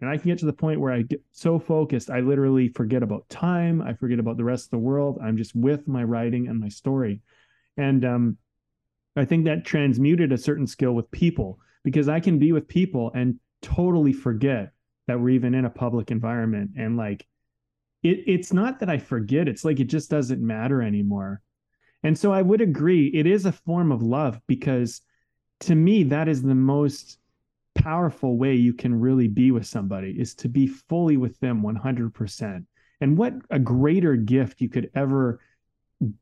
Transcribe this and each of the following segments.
And I can get to the point where I get so focused, I literally forget about time. I forget about the rest of the world. I'm just with my writing and my story. And um, I think that transmuted a certain skill with people because I can be with people and totally forget that we're even in a public environment. And like, it, it's not that I forget, it's like it just doesn't matter anymore. And so I would agree, it is a form of love because to me, that is the most powerful way you can really be with somebody is to be fully with them 100%. And what a greater gift you could ever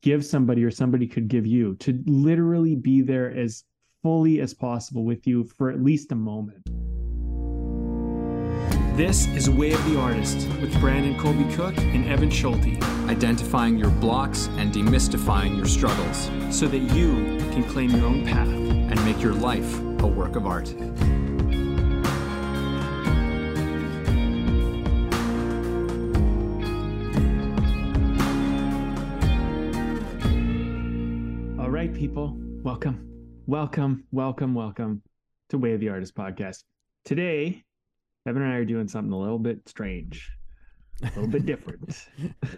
give somebody or somebody could give you to literally be there as fully as possible with you for at least a moment. This is Way of the Artist with Brandon Colby Cook and Evan Schulte. Identifying your blocks and demystifying your struggles so that you can claim your own path and make your life a work of art. People, welcome, welcome, welcome, welcome to Way of the Artist podcast. Today, Evan and I are doing something a little bit strange, a little bit different.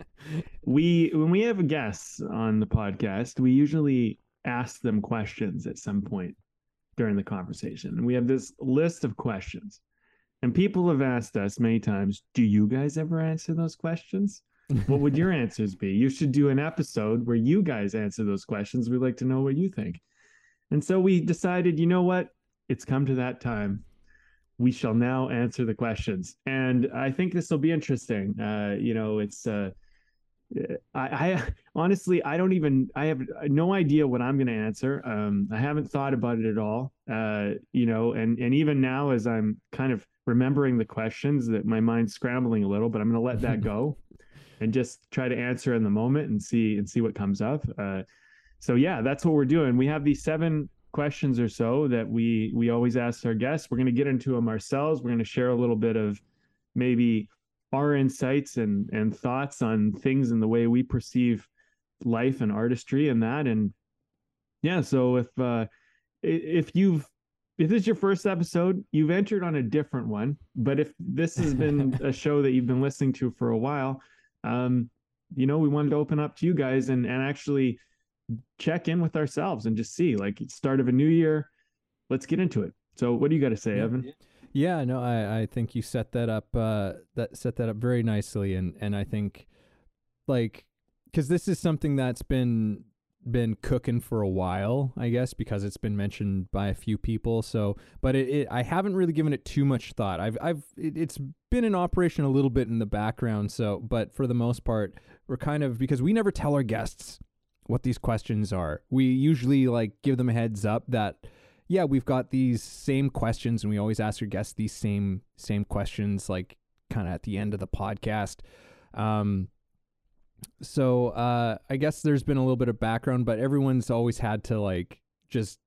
we, when we have guests on the podcast, we usually ask them questions at some point during the conversation. And we have this list of questions. And people have asked us many times, do you guys ever answer those questions? What would your answers be? You should do an episode where you guys answer those questions. We'd like to know what you think. And so we decided, you know what? It's come to that time. We shall now answer the questions. And I think this will be interesting. Uh, you know, it's uh I, I honestly I don't even I have no idea what I'm going to answer. Um, I haven't thought about it at all. Uh, you know, and and even now as I'm kind of remembering the questions, that my mind's scrambling a little, but I'm going to let that go and just try to answer in the moment and see and see what comes up. Uh, so yeah, that's what we're doing. We have these seven questions or so that we we always ask our guests. We're going to get into them ourselves. We're going to share a little bit of maybe our insights and and thoughts on things and the way we perceive life and artistry and that and yeah so if uh if you've if this is your first episode you've entered on a different one but if this has been a show that you've been listening to for a while um you know we wanted to open up to you guys and and actually check in with ourselves and just see like start of a new year. Let's get into it. So what do you got to say yeah. evan? Yeah, no, I, I think you set that up uh, that set that up very nicely, and and I think like because this is something that's been been cooking for a while, I guess, because it's been mentioned by a few people. So, but it, it I haven't really given it too much thought. I've I've it, it's been in operation a little bit in the background. So, but for the most part, we're kind of because we never tell our guests what these questions are. We usually like give them a heads up that yeah, we've got these same questions, and we always ask our guests these same same questions, like kind of at the end of the podcast. Um, so uh, I guess there's been a little bit of background, but everyone's always had to like just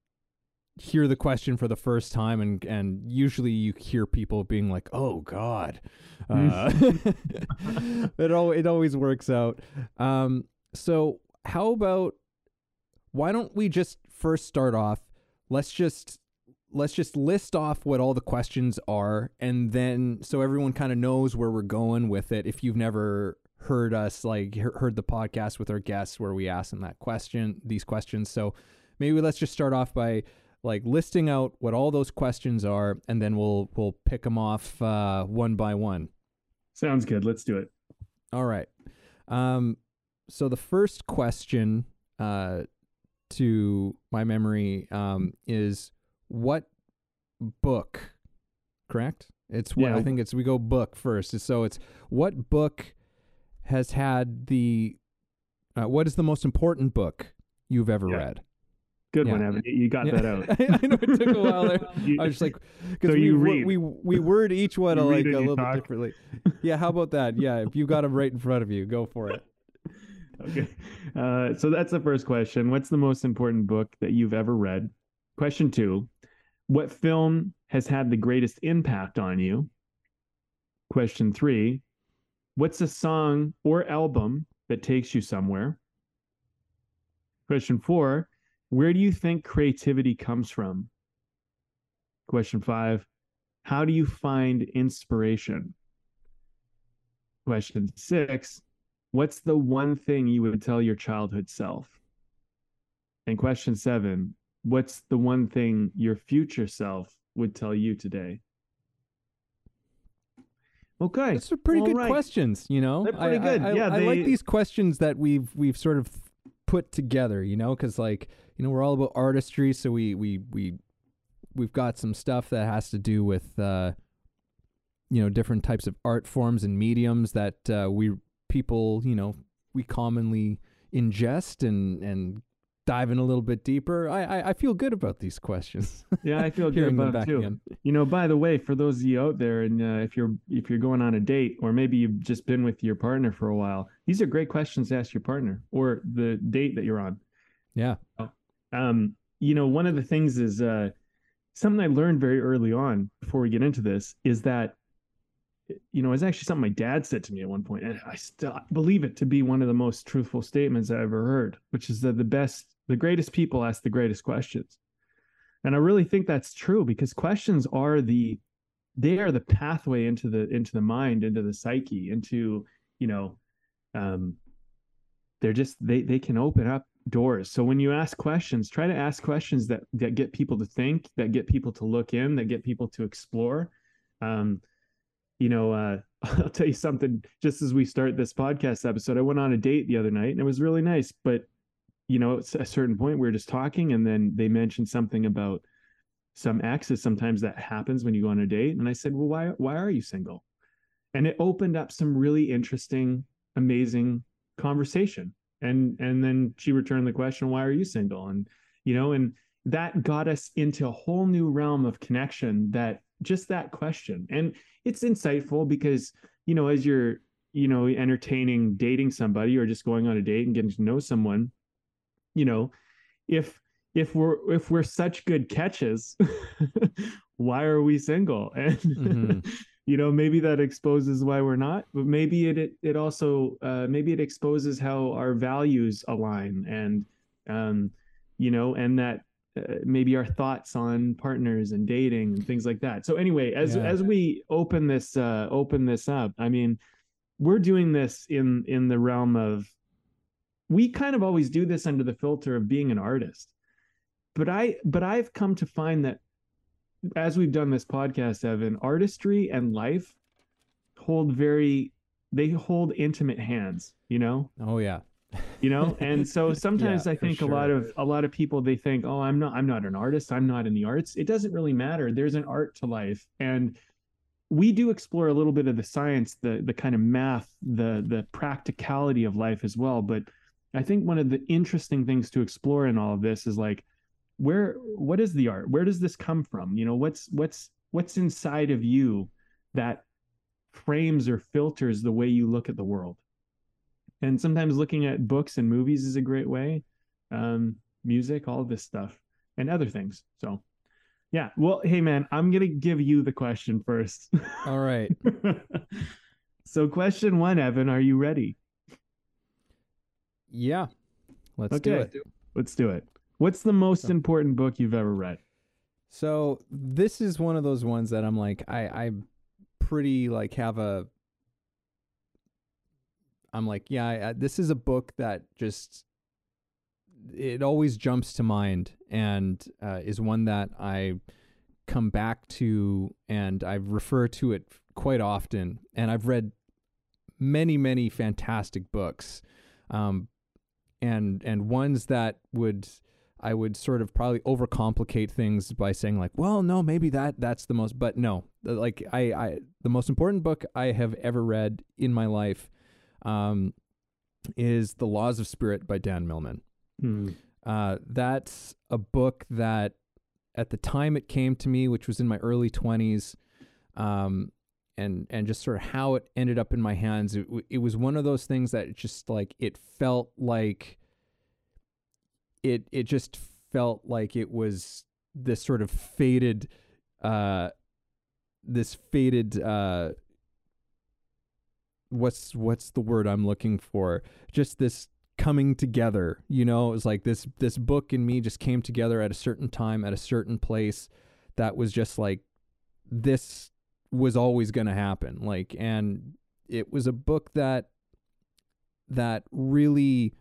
hear the question for the first time, and and usually you hear people being like, "Oh God," uh, it all it always works out. Um, so how about why don't we just first start off let's just let's just list off what all the questions are and then so everyone kind of knows where we're going with it if you've never heard us like heard the podcast with our guests where we ask them that question these questions so maybe let's just start off by like listing out what all those questions are and then we'll we'll pick them off uh, one by one sounds good let's do it all right um so the first question uh to my memory um, is what book, correct? It's what Yeah. I think it's we go book first. So it's what book has had the uh, what is the most important book you've ever Yeah. read? good Yeah. one evan you got Yeah. that out I know it took a while there. I was just like, because So we, read. we we word each one You like a little bit differently. Yeah, how about that? Yeah, if you got them right in front of you, go for it. okay. Uh, so that's the first question. What's the most important book that you've ever read? Question two What film has had the greatest impact on you? Question three What's a song or album that takes you somewhere? Question four Where do you think creativity comes from? Question five How do you find inspiration? Question six What's the one thing you would tell your childhood self? And question seven What's the one thing your future self would tell you today? Okay, Those are pretty all good right. questions, you know. They're pretty I- good. I, I, Yeah, I like these questions that we've we've sort of put together, you know, because like you know we're all about artistry, so we we we we've got some stuff that has to do with uh, you know different types of art forms and mediums that uh, we people you know we commonly ingest and and dive in a little bit deeper. I I, I feel good about these questions. Yeah, I feel good them about it too. again. You know, by the way, for those of you out there, and uh, if you're if you're going on a date, or maybe you've just been with your partner for a while, these are great questions to ask your partner or the date that you're on. Yeah. Um, you know, one of the things is uh, something I learned very early on before we get into this is that you know, it's actually something my dad said to me at one point, and I still believe it to be one of the most truthful statements I ever heard, which is that the best, the greatest people ask the greatest questions. And I really think that's true because questions are the they are the pathway into the into the mind, into the psyche, into, you know, um they're just they they can open up doors. So when you ask questions, try to ask questions that that get people to think, that get people to look in, that get people to explore. Um, you know, uh, I'll tell you something. Just as we start this podcast episode, I went on a date the other night, and it was really nice. But you know, at a certain point, we were just talking, and then they mentioned something about some exes. Sometimes that happens when you go on a date, and I said, "Well, why why are you single?" And it opened up some really interesting, amazing conversation. And and then she returned the question, "Why are you single?" And you know, and that got us into a whole new realm of connection. That just that question, and it's insightful because you know, as you're you know entertaining dating somebody or just going on a date and getting to know someone, you know, if if we're if we're such good catches, why are we single? And Mhm. you know, maybe that exposes why we're not, but maybe it it, it also uh, maybe it exposes how our values align and um, you know, and that uh, maybe our thoughts on partners and dating and things like that. So anyway, as Yeah. as we open this uh, open this up, I mean, we're doing this in in the realm of we kind of always do this under the filter of being an artist but i but i've come to find that as we've done this podcast evan artistry and life hold very they hold intimate hands you know Oh yeah. You know? And so sometimes Yeah, i think a lot of a lot of people they think oh i'm not i'm not an artist. I'm not in the arts. It doesn't really matter. There's an art to life. And we do explore a little bit of the science the the kind of math the the practicality of life as well. But i think one of the interesting things to explore in all of this is like where what is the art? Where does this come from? You know what's what's what's inside of you that frames or filters the way you look at the world and sometimes looking at books and movies is a great way. Um music all this stuff and other things. So yeah. Well hey man i'm gonna give you the question first. All right. so question one evan are you ready? Yeah. Let's do it. let's do it. What's the most So- important book you've ever read? So this is one of those ones that I'm like I I pretty like have a I'm like yeah I, I- this is a book that just it always jumps to mind and uh, is one that I come back to and I refer to it quite often. And I've read many many fantastic books um and and ones that would I would sort of probably overcomplicate things by saying like, well, no, maybe that that's the most, but no, like I, I the most important book I have ever read in my life, um, is The Laws of Spirit by Dan Millman. Hmm. Uh, that's a book that at the time it came to me, which was in my early twenties, um, and and just sort of how it ended up in my hands, it, it was one of those things that just like it felt like it it just felt like it was this sort of faded, uh, this faded. Uh, what's what's the word I'm looking for? Just this coming together you know it was like this this book and me just came together at a certain time at a certain place that was just like this was always going to happen. Like, and it was a book that that really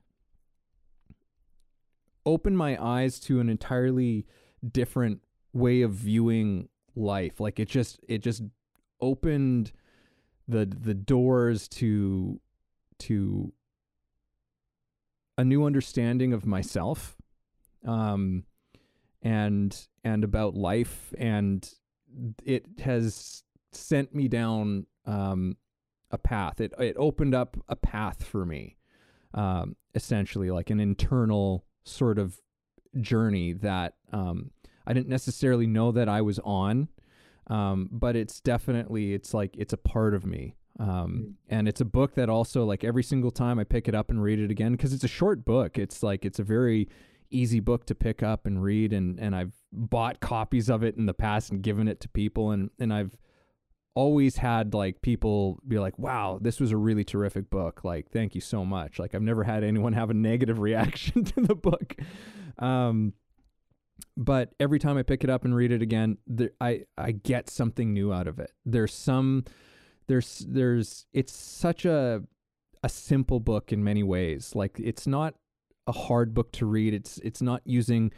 opened my eyes to an entirely different way of viewing life. Like it just it just opened the the doors to to a new understanding of myself um and and about life. And it has sent me down um a path. It it opened up a path for me um essentially like an internal sort of journey that um I didn't necessarily know that I was on um, but it's definitely it's like it's a part of me. Um, and it's a book that also like every single time I pick it up and read it again because it's a short book. It's like it's a very easy book to pick up and read and and I've bought copies of it in the past and given it to people and and I've always had like people be like wow this was a really terrific book. Like thank you so much. Like I've never had anyone have a negative reaction to the book. Um but every time I pick it up and read it again, there, I I get something new out of it. There's some there's there's it's such a a simple book in many ways. Like it's not a hard book to read. It's it's not using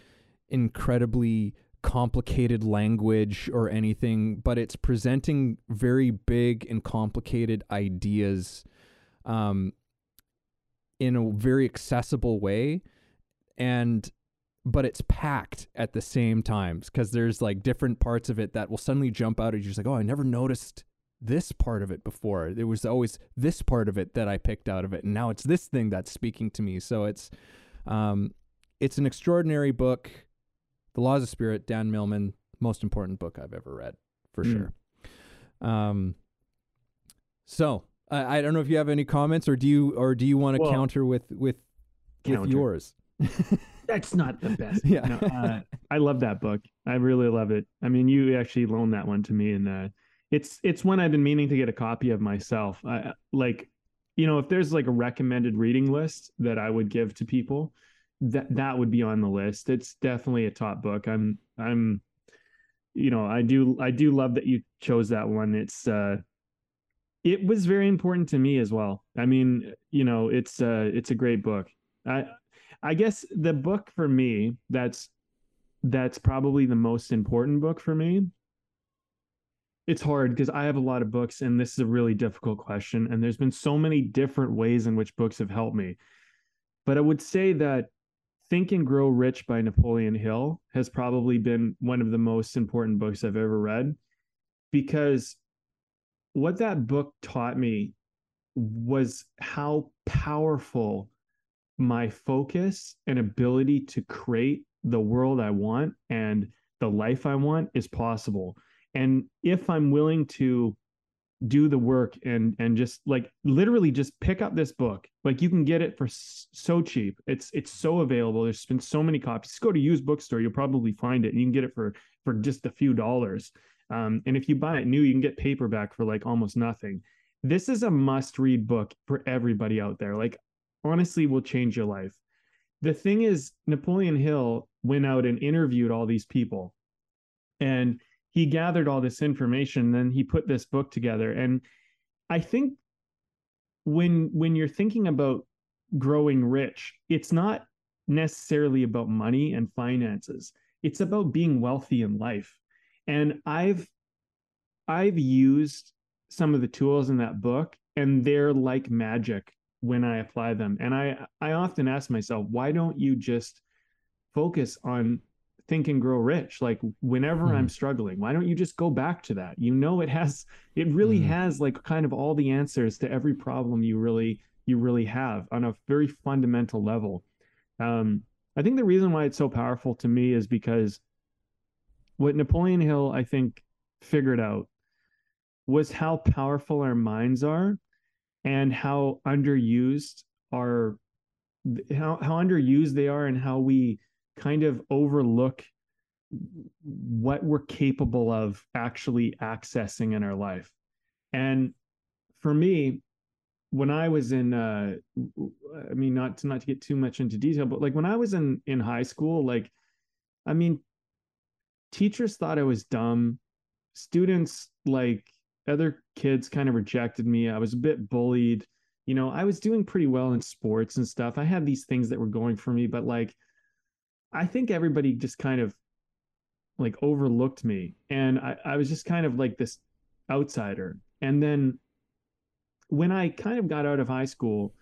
incredibly complicated language or anything, but it's presenting very big and complicated ideas um, in a very accessible way. And but it's packed at the same times because there's like different parts of it that will suddenly jump out at you. Just like, oh, I never noticed this part of it before. There was always this part of it that I picked out of it, and now it's this thing that's speaking to me. So it's, um, it's an extraordinary book. The Laws of Spirit, Dan Millman, most important book I've ever read for mm. sure. Um, so I, I don't know if you have any comments, or do you, or do you want to well, counter with with counter. with yours? that's not the best. yeah, no, uh, I love that book. I really love it. I mean, you actually loaned that one to me, and uh, it's it's one I've been meaning to get a copy of myself. I, like, you know, if there's like a recommended reading list that I would give to people, that that would be on the list. It's definitely a top book. I'm I'm, you know, I do I do love that you chose that one. It's uh, it was very important to me as well. I mean, you know, it's uh, it's a great book. I I guess the book for me that's that's probably the most important book for me. It's hard because I have a lot of books and this is a really difficult question and there's been so many different ways in which books have helped me. But I would say that Think and Grow Rich by Napoleon Hill has probably been one of the most important books I've ever read because what that book taught me was how powerful my focus and ability to create the world I want and the life I want is possible. And if I'm willing to do the work and and just like literally just pick up this book like you can get it for so cheap. It's it's so available. There's been so many copies. Just go to used bookstore you'll probably find it and you can get it for for just a few dollars. Um, and if you buy it new you can get paperback for like almost nothing. This is a must read book for everybody out there. Like honestly will change your life. The thing is, Napoleon Hill went out and interviewed all these people and he gathered all this information. Then he put this book together. And I think when when you're thinking about growing rich, it's not necessarily about money and finances. It's about being wealthy in life. And I've I've used some of the tools in that book and they're like magic when I apply them. And I I often ask myself, why don't you just focus on think and grow rich like whenever mm. i'm struggling why don't you just go back to that you know it has it really mm. has like kind of all the answers to every problem you really you really have on a very fundamental level um i think the reason why it's so powerful to me is because what napoleon hill i think figured out was how powerful our minds are and how underused are how how underused they are and how we kind of overlook what we're capable of actually accessing in our life. And for me, when I was in uh I mean not to not to get too much into detail, but like when I was in in high school, like I mean teachers thought I was dumb, students like other kids kind of rejected me. I was a bit bullied. You know, I was doing pretty well in sports and stuff. I had these things that were going for me, but like I think everybody just kind of like overlooked me. And I, I was just kind of like this outsider. And then when I kind of got out of high school,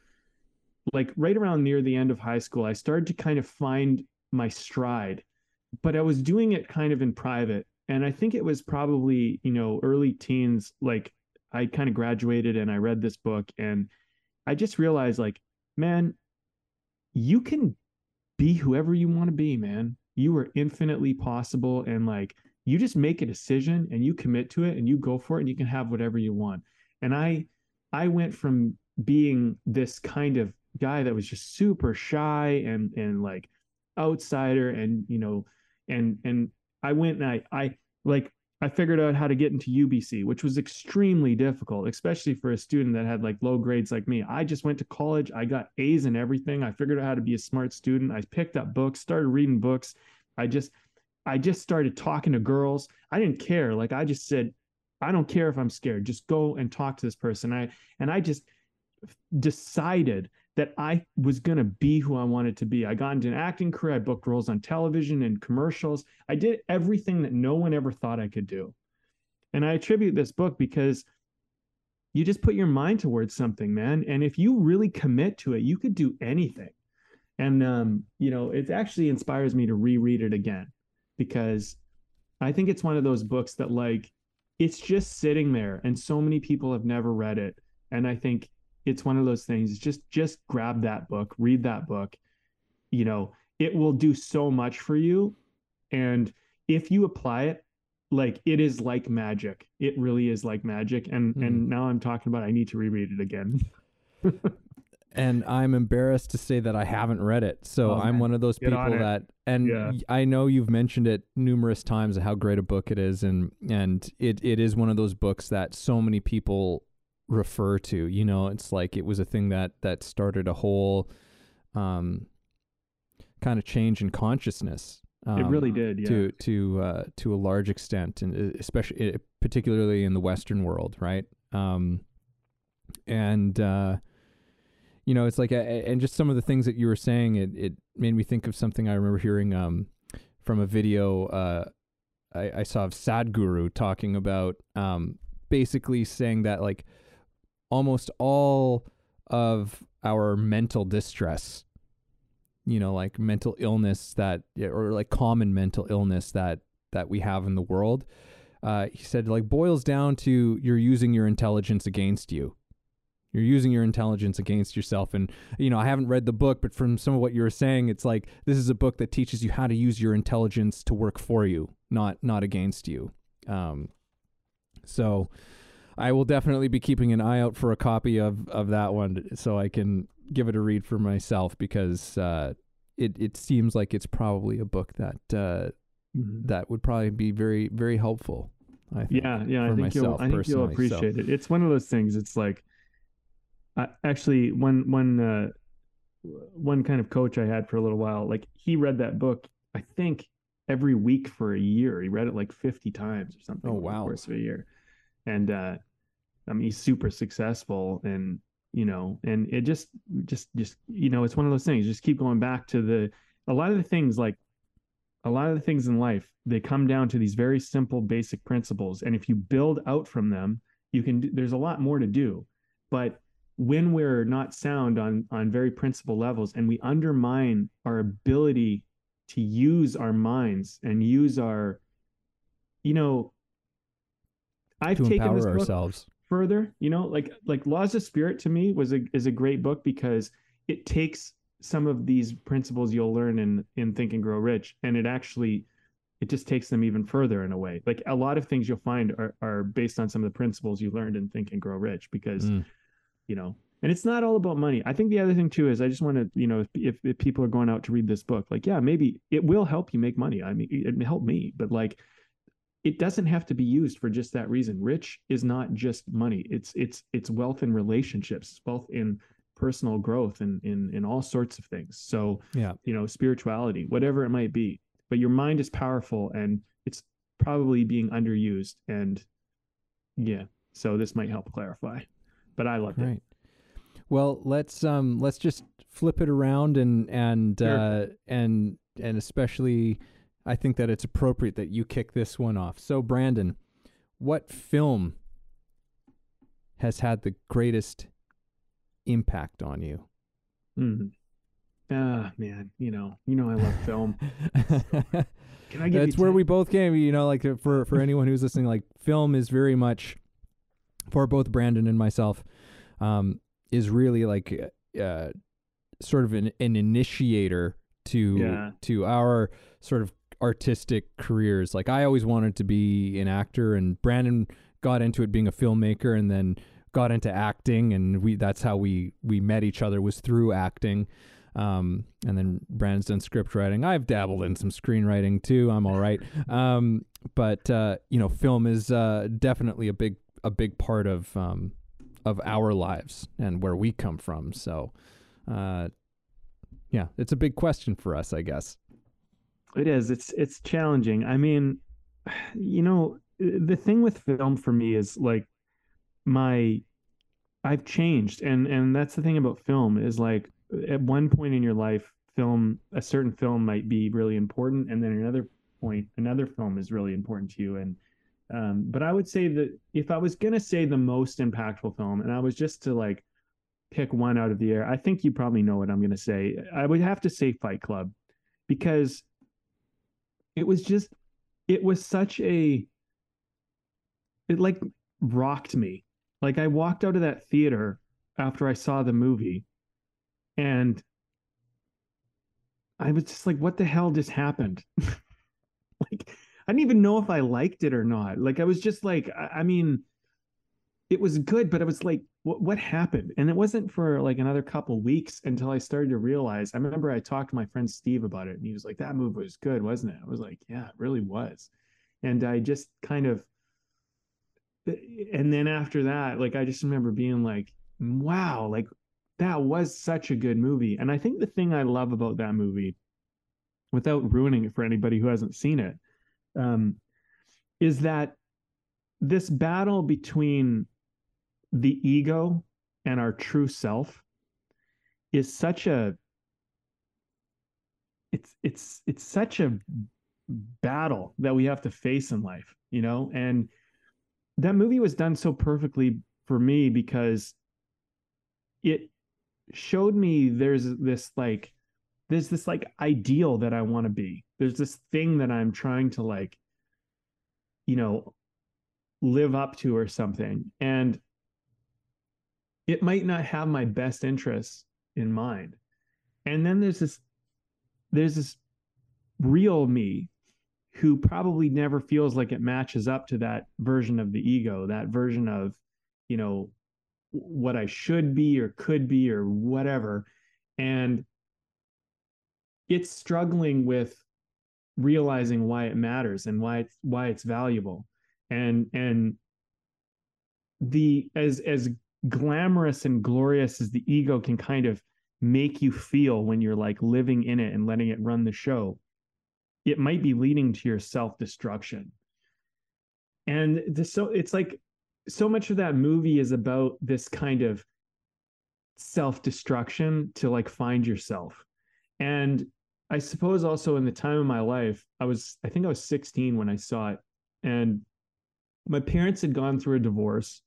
like right around near the end of high school, I started to kind of find my stride, but I was doing it kind of in private. And I think it was probably, you know, early teens, like I kind of graduated and I read this book and I just realized like, man, you can be whoever you want to be, man. You are infinitely possible and like you just make a decision and you commit to it and you go for it and you can have whatever you want. And I I went from being this kind of guy that was just super shy and and like outsider and you know and and I went and I I like I figured out how to get into UBC, which was extremely difficult, especially for a student that had like low grades like me. I just went to college, I got A's in everything. I figured out how to be a smart student. I picked up books, started reading books. I just I just started talking to girls. I didn't care. Like I just said, I don't care if I'm scared. Just go and talk to this person. I and I just decided that I was going to be who I wanted to be. I got into an acting career. I booked roles on television and commercials. I did everything that no one ever thought I could do. And I attribute this book because you just put your mind towards something, man. And if you really commit to it, you could do anything. And, um, you know, it actually inspires me to reread it again because I think it's one of those books that, like, it's just sitting there and so many people have never read it. And I think it's one of those things just just grab that book read that book. You know it will do so much for you. And if you apply it like it is like magic. It really is like magic. And mm. and now i'm talking about i need to reread it again. And i'm embarrassed to say that i haven't read it. So oh, i'm one of those people that and yeah. i know you've mentioned it numerous times how great a book it is. And and it, it is one of those books that so many people refer to. You know, it's like it was a thing that that started a whole um, kind of change in consciousness. Um, it really did, yeah. To to uh, to a large extent, and especially particularly in the Western world, right? Um, and uh, you know, it's like, and just some of the things that you were saying, it it made me think of something I remember hearing um, from a video uh, I, I saw of Sadhguru talking about um, basically saying that like almost all of our mental distress you know like mental illness that or like common mental illness that that we have in the world uh, he said like boils down to you're using your intelligence against you. You're using your intelligence against yourself. And you know i haven't read the book but from some of what you were saying it's like this is a book that teaches you how to use your intelligence to work for you not not against you. Um, so I will definitely be keeping an eye out for a copy of of that one so I can give it a read for myself because uh, it it seems like it's probably a book that uh, mm-hmm. that would probably be very very helpful. I think, yeah, yeah, I think you'll I think you'll appreciate so. it. It's one of those things. It's like actually one one uh, one kind of coach I had for a little while. Like he read that book, I think every week for a year. He read it like fifty times or something. Oh wow! Over the course of a year, and uh, I mean, he's super successful and, you know, and it just, just, just, you know, it's one of those things. Just keep going back to the, a lot of the things like a lot of the things in life, they come down to these very simple, basic principles. And if you build out from them, you can, there's a lot more to do. But when we're not sound on, on very principle levels and we undermine our ability to use our minds and use our, you know, I've to taken this book, ourselves further you know like like laws of spirit to me was a is a great book because it takes some of these principles you'll learn in in think and grow rich and it actually it just takes them even further in a way. Like a lot of things you'll find are, are based on some of the principles you learned in think and grow rich because mm. you know and it's not all about money. I think the other thing too is i just want to you know if, if people are going out to read this book like yeah maybe it will help you make money. I mean it helped me but like it doesn't have to be used for just that reason. Rich is not just money. It's it's it's wealth and relationships, both in personal growth and in in all sorts of things. So yeah, you know, spirituality, whatever it might be. But your mind is powerful and it's probably being underused and yeah so this might help clarify but i loved Right. it Well, let's um let's just flip it around and and Sure. uh and and especially I think that it's appropriate that you kick this one off. So Brandon, what film has had the greatest impact on you? Mhm. ah man you know you know i love film can i give That's you where we both came. You know, like uh, for for anyone who's listening, like film is very much for both Brandon and myself, um, is really like uh, sort of an, an initiator to Yeah. to our sort of artistic careers. Like I always wanted to be an actor, and Brandon got into it being a filmmaker, and then got into acting, and we that's how we we met each other was through acting. Um, and then Brandon's done script writing. I've dabbled in some screenwriting too. I'm all right. Um, but uh, you know, film is uh, definitely a big a big part of um, of our lives and where we come from. So, uh, yeah, it's a big question for us, I guess. It is. It's it's challenging. I mean, you know, the thing with film for me is like my I've changed and and that's the thing about film is like at one point in your life film a certain film might be really important and then another point another film is really important to you and um but I would say that if I was going to say the most impactful film and I was just to like pick one out of the air I think you probably know what I'm going to say I would have to say Fight Club because it was just it was such a it like rocked me. Like i walked out of that theater after i saw the movie and i was just like what the hell just happened? Like i didn't even know if i liked it or not. Like i was just like i, I mean it was good but it was like what, what happened? And it wasn't for like another couple weeks until i started to realize i remember i talked to my friend steve about it and he was like that movie was good wasn't it? I was like yeah it really was. And i just kind of and then after that like i just remember being like wow like that was such a good movie. And i think the thing i love about that movie without ruining it for anybody who hasn't seen it um, is that this battle between the ego and our true self is such a it's it's it's such a battle that we have to face in life you know and that movie was done so perfectly for me because it showed me there's this like there's this like ideal that I want to be. There's this thing that I'm trying to like you know live up to or something and it might not have my best interests in mind. And then there's this there's this real me who probably never feels like it matches up to that version of the ego, that version of, you know, what I should be or could be or whatever. And it's struggling with realizing why it matters and why it's why it's valuable. And and the as as glamorous and glorious as the ego can kind of make you feel when you're like living in it and letting it run the show it might be leading to your self-destruction. And this, so it's like so much of that movie is about this kind of self-destruction to like find yourself. And i suppose also in the time of my life i was i think i was 16 when i saw it and my parents had gone through a divorce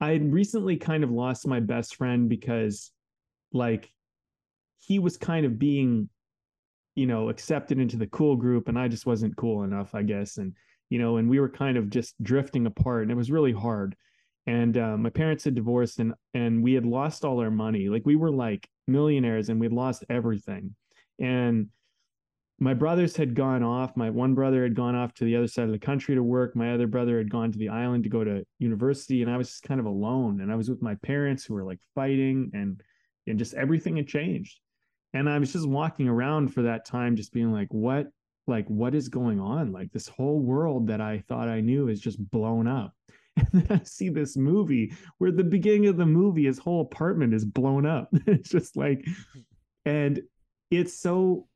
i had recently kind of lost my best friend because like he was kind of being you know accepted into the cool group and i just wasn't cool enough i guess and you know and we were kind of just drifting apart and it was really hard. And uh, my parents had divorced and and we had lost all our money. Like we were like millionaires and we'd lost everything. And my brothers had gone off my one brother had gone off to the other side of the country to work my other brother had gone to the island to go to university and i was just kind of alone and i was with my parents who were like fighting and and just everything had changed. And i was just walking around for that time just being like what like what is going on? Like this whole world that i thought i knew is just blown up. And then i see this movie where the beginning of the movie his whole apartment is blown up. It's just like and it's so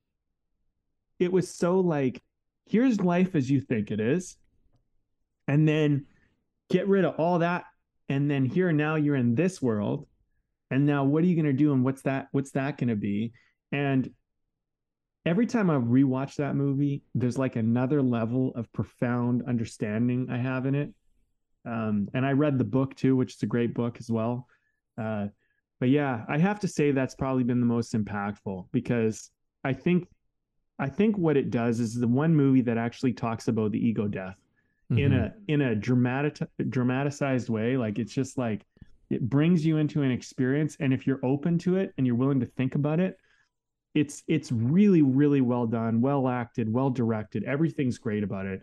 it was so like here's life as you think it is. And then get rid of all that. And then here now you're in this world. And now what are you going to do? And what's that? What's that going to be? And every time I rewatch that movie, there's like another level of profound understanding I have in it. Um, and I read the book too, which is a great book as well. Uh, but yeah, I have to say that's probably been the most impactful because I think I think what it does is the one movie that actually talks about the ego death mm-hmm. in a in a dramatic dramatized way. Like it's just like it brings you into an experience, and if you're open to it and you're willing to think about it, it's it's really really well done, well acted, well directed. Everything's great about it.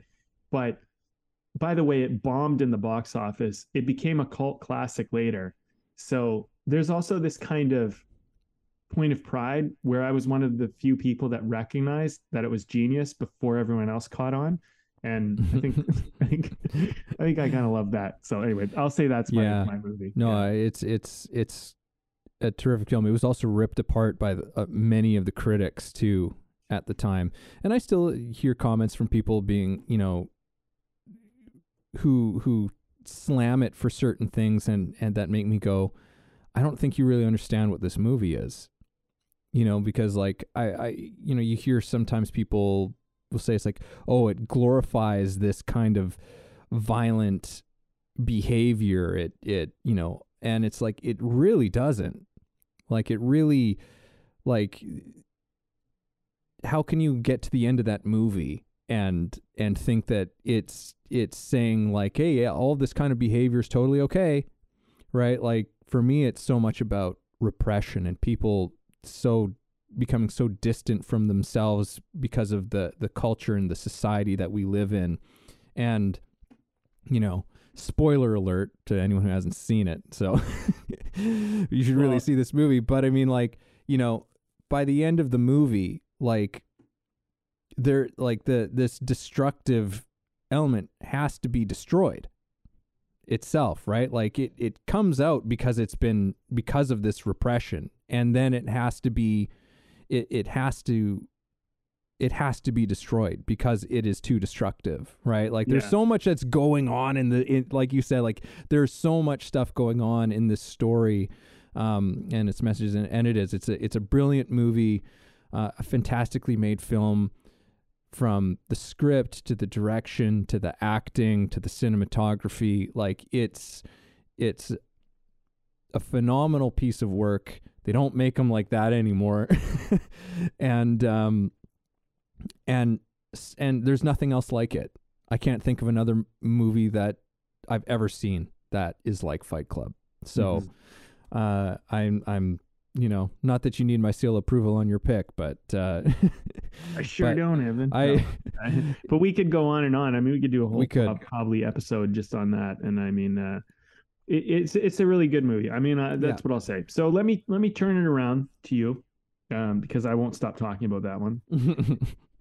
But by the way, it bombed in the box office. It became a cult classic later. So there's also this kind of point of pride where I was one of the few people that recognized that it was genius before everyone else caught on. And I think I think I think I kind of love that. So anyway, I'll say that's my, yeah. my movie. No, yeah. it's it's it's a terrific film. It was also ripped apart by the, uh, many of the critics too at the time, and I still hear comments from people being, you know, who who slam it for certain things, and and that make me go, I don't think you really understand what this movie is, you know, because like I I you know you hear sometimes people will say it's like, oh, it glorifies this kind of violent behavior. It it you know, and it's like it really doesn't like it really like how can you get to the end of that movie and and think that it's it's saying like hey yeah, all this kind of behavior is totally okay right like for me it's so much about repression and people so becoming so distant from themselves because of the the culture and the society that we live in and you know spoiler alert to anyone who hasn't seen it. So you should really well, see this movie. But I mean, like, you know, by the end of the movie, like, there, like the this destructive element has to be destroyed itself, right? Like it it comes out because it's been because of this repression, and then it has to be, it it has to it has to be destroyed because it is too destructive, right? Like there's yeah. so much that's going on in the in, like you said, like there's so much stuff going on in this story um, and its messages, and, and, it is. It's a it's a brilliant movie, uh, a fantastically made film, from the script to the direction to the acting to the cinematography. Like it's it's a phenomenal piece of work. They don't make them like that anymore, and um, and and there's nothing else like it. I can't think of another movie that I've ever seen that is like Fight Club. So mm-hmm. uh, I'm I'm you know not that you need my seal approval on your pick, but uh, I sure don't, Evan. I no. but we could go on and on. I mean, we could do a whole we could. probably episode just on that. And I mean, uh, it, it's it's a really good movie. I mean, uh, that's yeah. what I'll say. So let me let me turn it around to you um, because I won't stop talking about that one.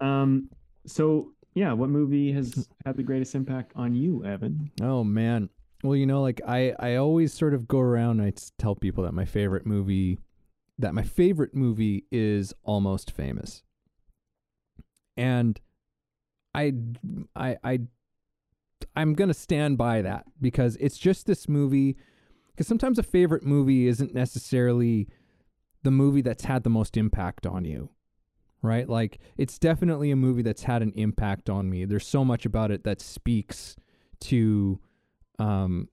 um, so yeah, what movie has had the greatest impact on you, Evan? Oh man. Well, you know, like I, I always sort of go around. I tell people that my favorite movie, that my favorite movie is Almost Famous, and I, I, I, I'm gonna stand by that because it's just this movie. Because sometimes a favorite movie isn't necessarily the movie that's had the most impact on you right? Like it's definitely a movie that's had an impact on me. There's so much about it that speaks to um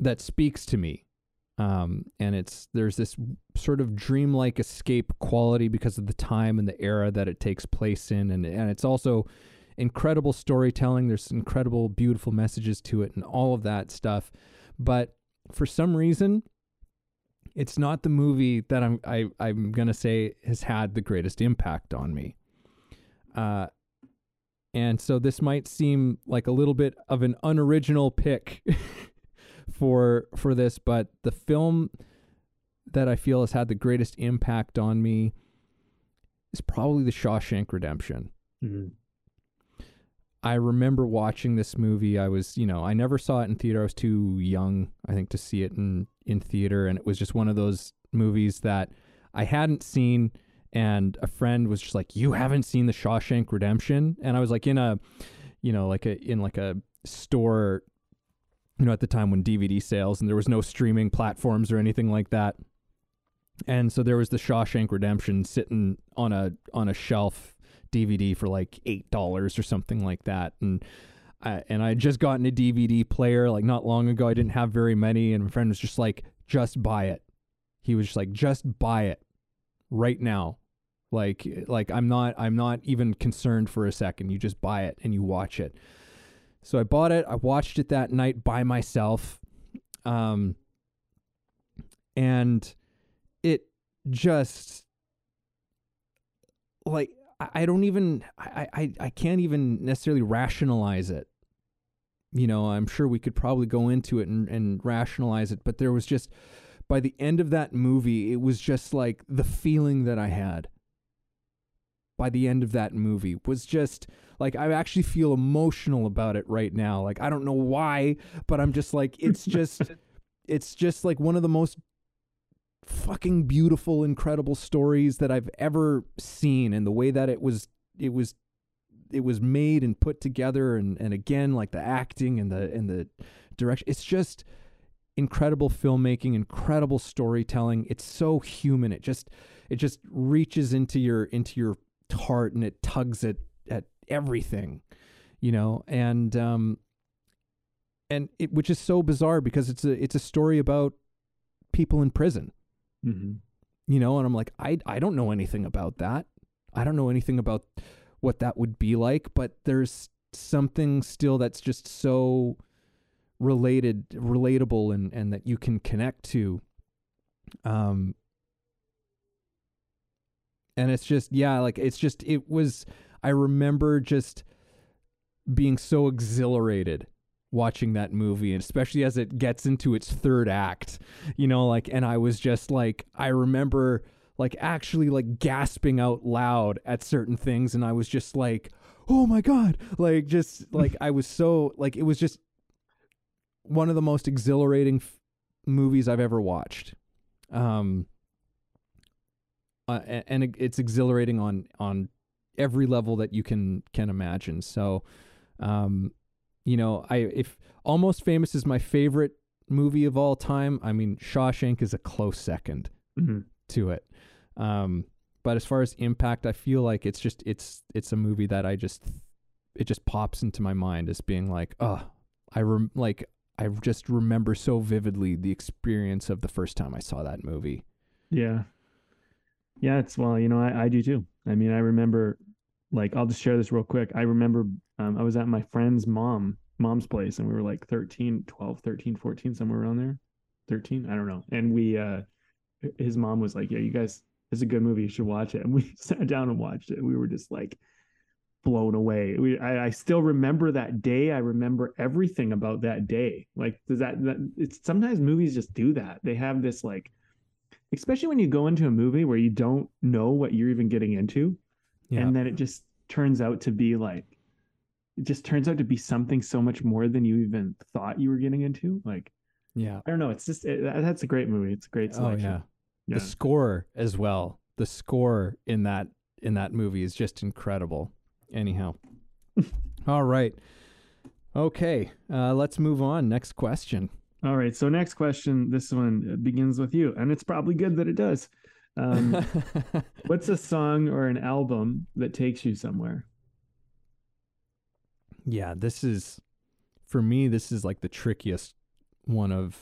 that speaks to me um and it's there's this sort of dreamlike escape quality because of the time and the era that it takes place in. And and it's also incredible storytelling. There's incredible beautiful messages to it and all of that stuff. But for some reason it's not the movie that I'm I, I'm gonna say has had the greatest impact on me. Uh, and so this might seem like a little bit of an unoriginal pick for for this, but the film that I feel has had the greatest impact on me is probably The Shawshank Redemption. Mm-hmm. I remember watching this movie. I was, you know, I never saw it in theater. I was too young, I think, to see it in in theater, and it was just one of those movies that I hadn't seen, and a friend was just like, "You haven't seen the Shawshank Redemption?" And I was like in a, you know, like a in like a store, you know, at the time when DVD sales and there was no streaming platforms or anything like that. And so there was the Shawshank Redemption sitting on a on a shelf DVD for like eight dollars or something like that, and I, and I had just gotten a DVD player like not long ago. I didn't have very many, and my friend was just like, "Just buy it." He was just like, "Just buy it right now." Like like I'm not I'm not even concerned for a second. You just buy it and you watch it. So I bought it. I watched it that night by myself. Um and it just like I don't even I, I I can't even necessarily rationalize it. You know, I'm sure we could probably go into it and, and rationalize it, but there was just by the end of that movie, it was just like the feeling that I had by the end of that movie was just like I actually feel emotional about it right now. Like I don't know why, but I'm just like it's just it's just like one of the most fucking beautiful incredible stories that I've ever seen and the way that it was it was it was made and put together and and again like the acting and the and the direction it's just incredible filmmaking incredible storytelling it's so human it just it just reaches into your into your heart and it tugs at at everything you know? And um and it which is so bizarre because it's a it's a story about people in prison. Mm-hmm. you know and i'm like i i don't know anything about that. I don't know anything about what that would be like but there's something still that's just so related relatable and and that you can connect to. Um and it's just yeah like it's just it was i remember just being so exhilarated watching that movie and especially as it gets into its third act you know like and i was just like i remember like actually like gasping out loud at certain things and i was just like oh my god like just like i was so like it was just one of the most exhilarating f- movies i've ever watched. Um uh, and it's exhilarating on on every level that you can can imagine so um you know i if almost famous is my favorite movie of all time i mean shawshank is a close second Mm-hmm. to it um but as far as impact i feel like it's just it's it's a movie that i just it just pops into my mind as being like oh i rem- like i just remember so vividly the experience of the first time i saw that movie Yeah. Yeah, it's well, you know, I, I do too. I mean, I remember like I'll just share this real quick. I remember um, I was at my friend's mom mom's place and we were like 13, 12, 13, 14 somewhere around there. 13, I don't know. And we uh his mom was like, "Yeah, you guys it's a good movie. You should watch it." And we sat down and watched it. We were just like blown away. We I, I still remember that day. I remember everything about that day. Like does that, that it's sometimes movies just do that. They have this like especially when you go into a movie where you don't know what you're even getting into yeah. and then it just turns out to be like it just turns out to be something so much more than you even thought you were getting into like yeah. I don't know it's just it, that's a great movie it's a great oh selection. Yeah yeah. the score as well the score in that in that movie is just incredible anyhow. All right. Okay uh let's move on. Next question all right so next question this one begins with you and it's probably good that it does. Um what's a song or an album that takes you somewhere? Yeah this is for me this is like the trickiest one of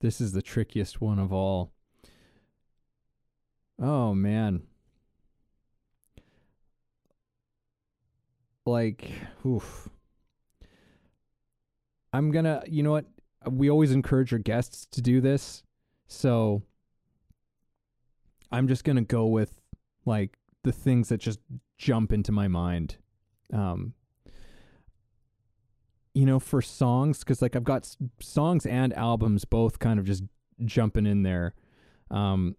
this is the trickiest one of all. Oh man. Like oof. I'm gonna you know what we always encourage our guests to do this. So i'm just gonna go with like the things that just jump into my mind. Um you know for songs because like i've got s- songs and albums both kind of just jumping in there. Um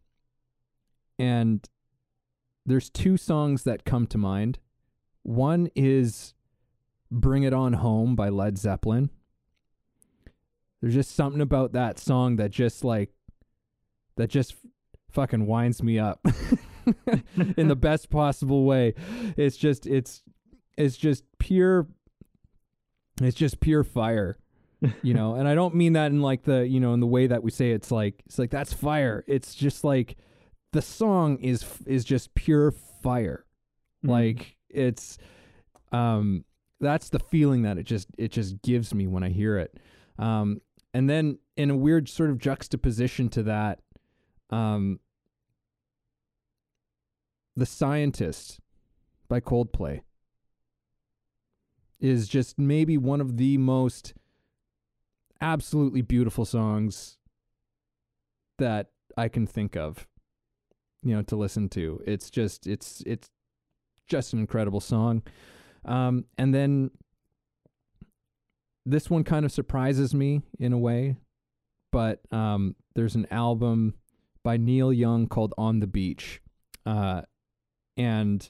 and there's two songs that come to mind. One is bring it on home by led zeppelin there's just something about that song that just like that just fucking winds me up in the best possible way. It's just it's it's just pure it's just pure fire. You know, and I don't mean that in like the, you know, in the way that we say it's like it's like that's fire. It's just like the song is is just pure fire. Mm. Like it's um that's the feeling that it just it just gives me when I hear it. Um and then in a weird sort of juxtaposition to that um The Scientist by Coldplay is just maybe one of the most absolutely beautiful songs that I can think of you know to listen to. It's just it's it's just an incredible song. Um and then this one kind of surprises me in a way but um there's an album by Neil Young called On the Beach uh and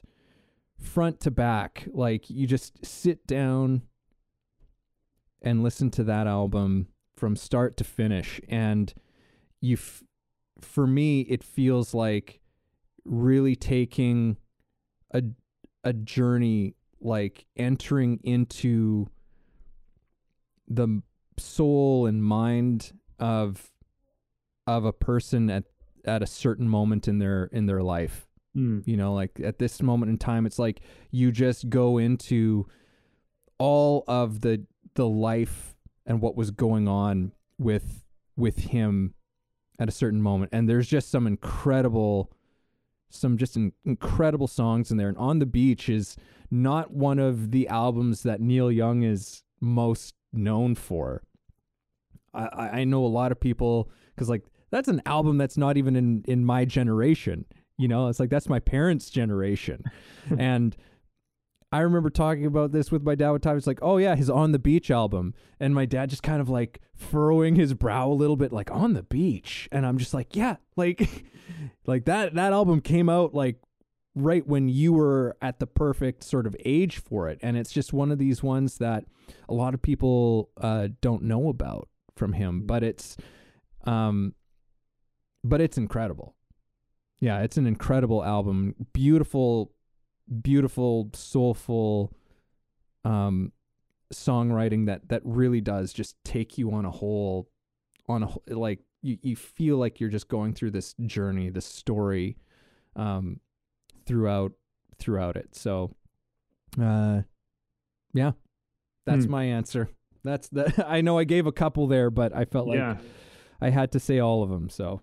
front to back like you just sit down and listen to that album from start to finish and you f- for me it feels like really taking a a journey like entering into the soul and mind of of a person at at a certain moment in their in their life. Mm. you know like at this moment in time it's like you just go into all of the the life and what was going on with with him at a certain moment. And there's just some incredible some just in, incredible songs in there. And on the beach is not one of the albums that neil young is most known for. I i know a lot of people because like that's an album that's not even in in my generation you know? It's like that's my parents generation. And I remember talking about this with my dad one time. It's like, oh yeah, his On the Beach album, and my dad just kind of like furrowing his brow a little bit, like On the Beach, and I'm just like, yeah, like, like that that album came out like right when you were at the perfect sort of age for it, and it's just one of these ones that a lot of people uh, don't know about from him, but it's, um, but it's incredible. Yeah, it's an incredible album, beautiful beautiful soulful um songwriting that that really does just take you on a whole on a like you, you feel like you're just going through this journey this story um throughout throughout it so uh yeah that's Hmm. my answer that's the i know i gave a couple there but i felt like yeah. i had to say all of them so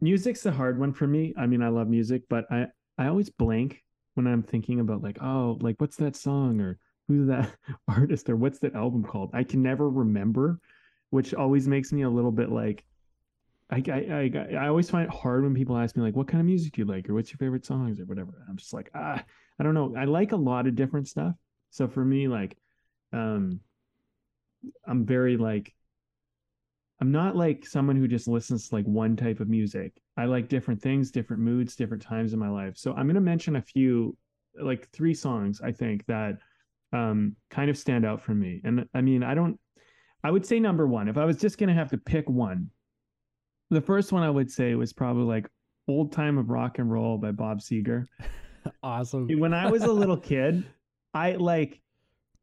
music's a hard one for me. I mean, I love music, but I I always blank when I'm thinking about like, oh, like what's that song or who's that artist or what's that album called? I can never remember, which always makes me a little bit like I I I, I always find it hard when people ask me like, what kind of music do you like or what's your favorite songs or whatever. I'm just like, ah, I don't know. I like a lot of different stuff. So for me, like, um, I'm very like I'm not like someone who just listens to like one type of music. I like different things, different moods, different times in my life. So I'm going to mention a few, like three songs I think that um, kind of stand out for me. And I mean, I don't, I would say number one, if I was just going to have to pick one, the first one I would say was probably like Old Time of Rock and Roll by Bob Seger. Awesome. When I was a little kid, I like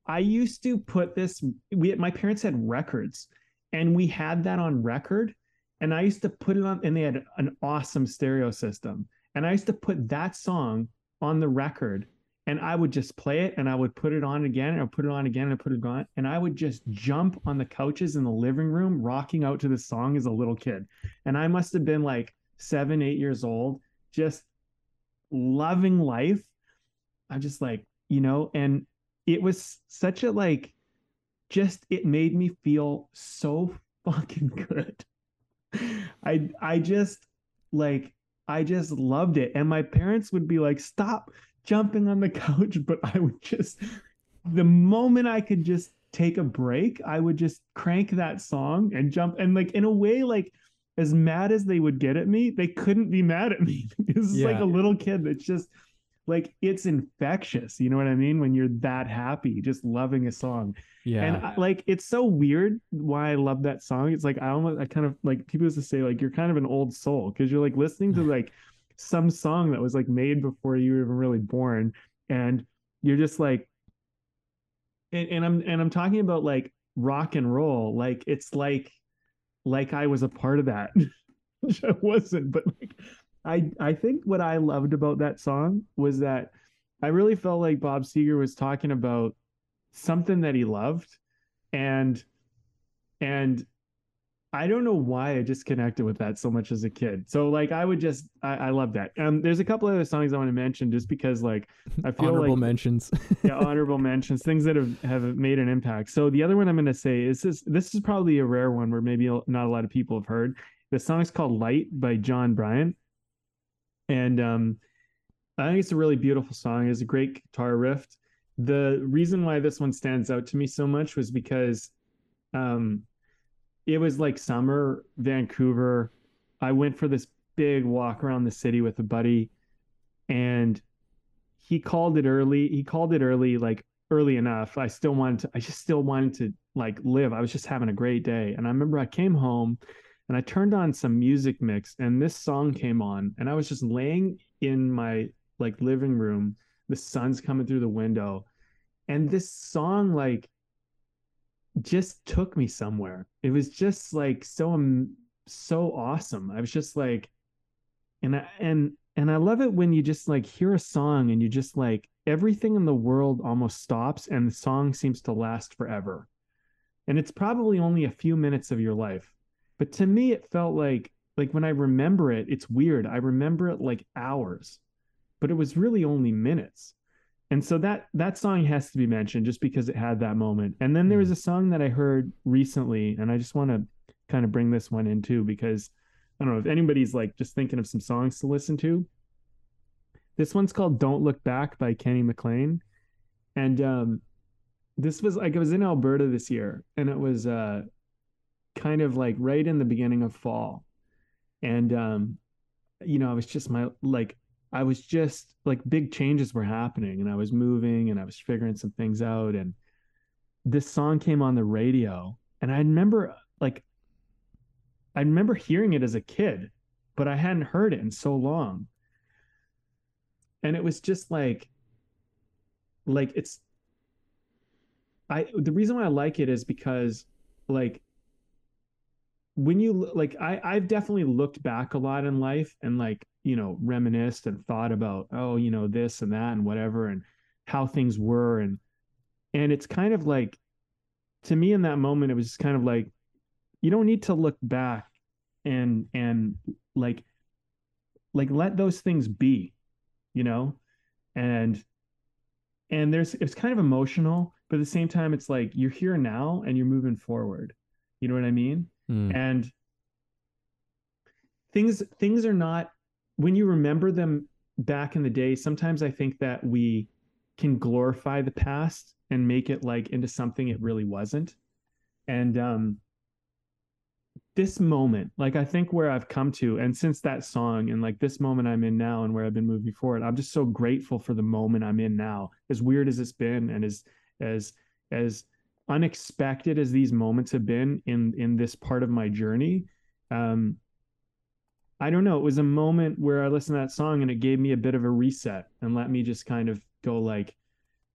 I used to put this we my parents had records and we had that on record and I used to put it on and they had an awesome stereo system and I used to put that song on the record and I would just play it and I would put it on again and put it on again and put it on and I would just jump on the couches in the living room rocking out to the song as a little kid. And I must have been like 7 8 years old just loving life. I'm just like you know and it was such a like just it made me feel so fucking good. I i just like i just loved it. And my parents would be like stop jumping on the couch but i would just the moment i could just take a break i would just crank that song and jump and like in a way like as mad as they would get at me, they couldn't be mad at me. this is like a little kid that's just like it's infectious. You know what I mean? When you're that happy, just loving a song. yeah And I, like it's so weird why I love that song. It's like I almost I kind of like people used to say like you're kind of an old soul because you're like listening to like some song that was like made before you were even really born and you're just like and, and i'm and i'm talking about like rock and roll like it's like like i was a part of that which i wasn't but like i i think what i loved about that song was that i really felt like bob seger was talking about something that he loved and and I don't know why I just connected with that so much as a kid. So like I would just I, I love that. Um there's a couple other songs I want to mention just because like I feel Honorable like mentions. yeah, honorable mentions, things that have have made an impact. So the other one I'm going to say is this this is probably a rare one where maybe not a lot of people have heard. The song is called Light by John Bryant. And um I think it's a really beautiful song. It's a great guitar riff. The reason why this one stands out to me so much was because um it was like summer Vancouver. I went for this big walk around the city with a buddy and he called it early. He called it early, like early enough. I still wanted to, I just still wanted to like live. I was just having a great day. And I remember I came home and I turned on some music mix and this song came on and I was just laying in my like living room. The sun's coming through the window. And this song like just took me somewhere. It was just like so um, so awesome. I was just like and I and and I love it when you just like hear a song and you just like everything in the world almost stops and the song seems to last forever. And it's probably only a few minutes of your life. But to me it felt like like when I remember it, it's weird. I remember it like hours. But it was really only minutes and so that that song has to be mentioned just because it had that moment. And then there was a song that i heard recently and i just want to kind of bring this one in too because i don't know if anybody's like just thinking of some songs to listen to. This one's called don't look back by kenny mclean. And um this was like i was in alberta this year and it was uh kind of like right in the beginning of fall. And um you know i was just my like I was just like big changes were happening and I was moving and I was figuring some things out. And this song came on the radio. And I remember like, I remember hearing it as a kid, but I hadn't heard it in so long. And it was just like, like it's, I, the reason why I like it is because like, when you like I I've definitely looked back a lot in life and like you know reminisced and thought about oh you know this and that and whatever and how things were and and it's kind of like to me in that moment it was just kind of like you don't need to look back and and like like let those things be you know? And and there's it's kind of emotional but at the same time it's like you're here now and you're moving forward you know what i mean Mm. and things things are not when you remember them back in the day, sometimes I think that we can glorify the past and make it like into something it really wasn't. And um this moment, like I think where I've come to, and since that song and like this moment I'm in now and where I've been moving forward, I'm just so grateful for the moment I'm in now. As weird as it's been and as as as unexpected as these moments have been in in this part of my journey, um, I don't know. It was a moment where I listened to that song and it gave me a bit of a reset and let me just kind of go like,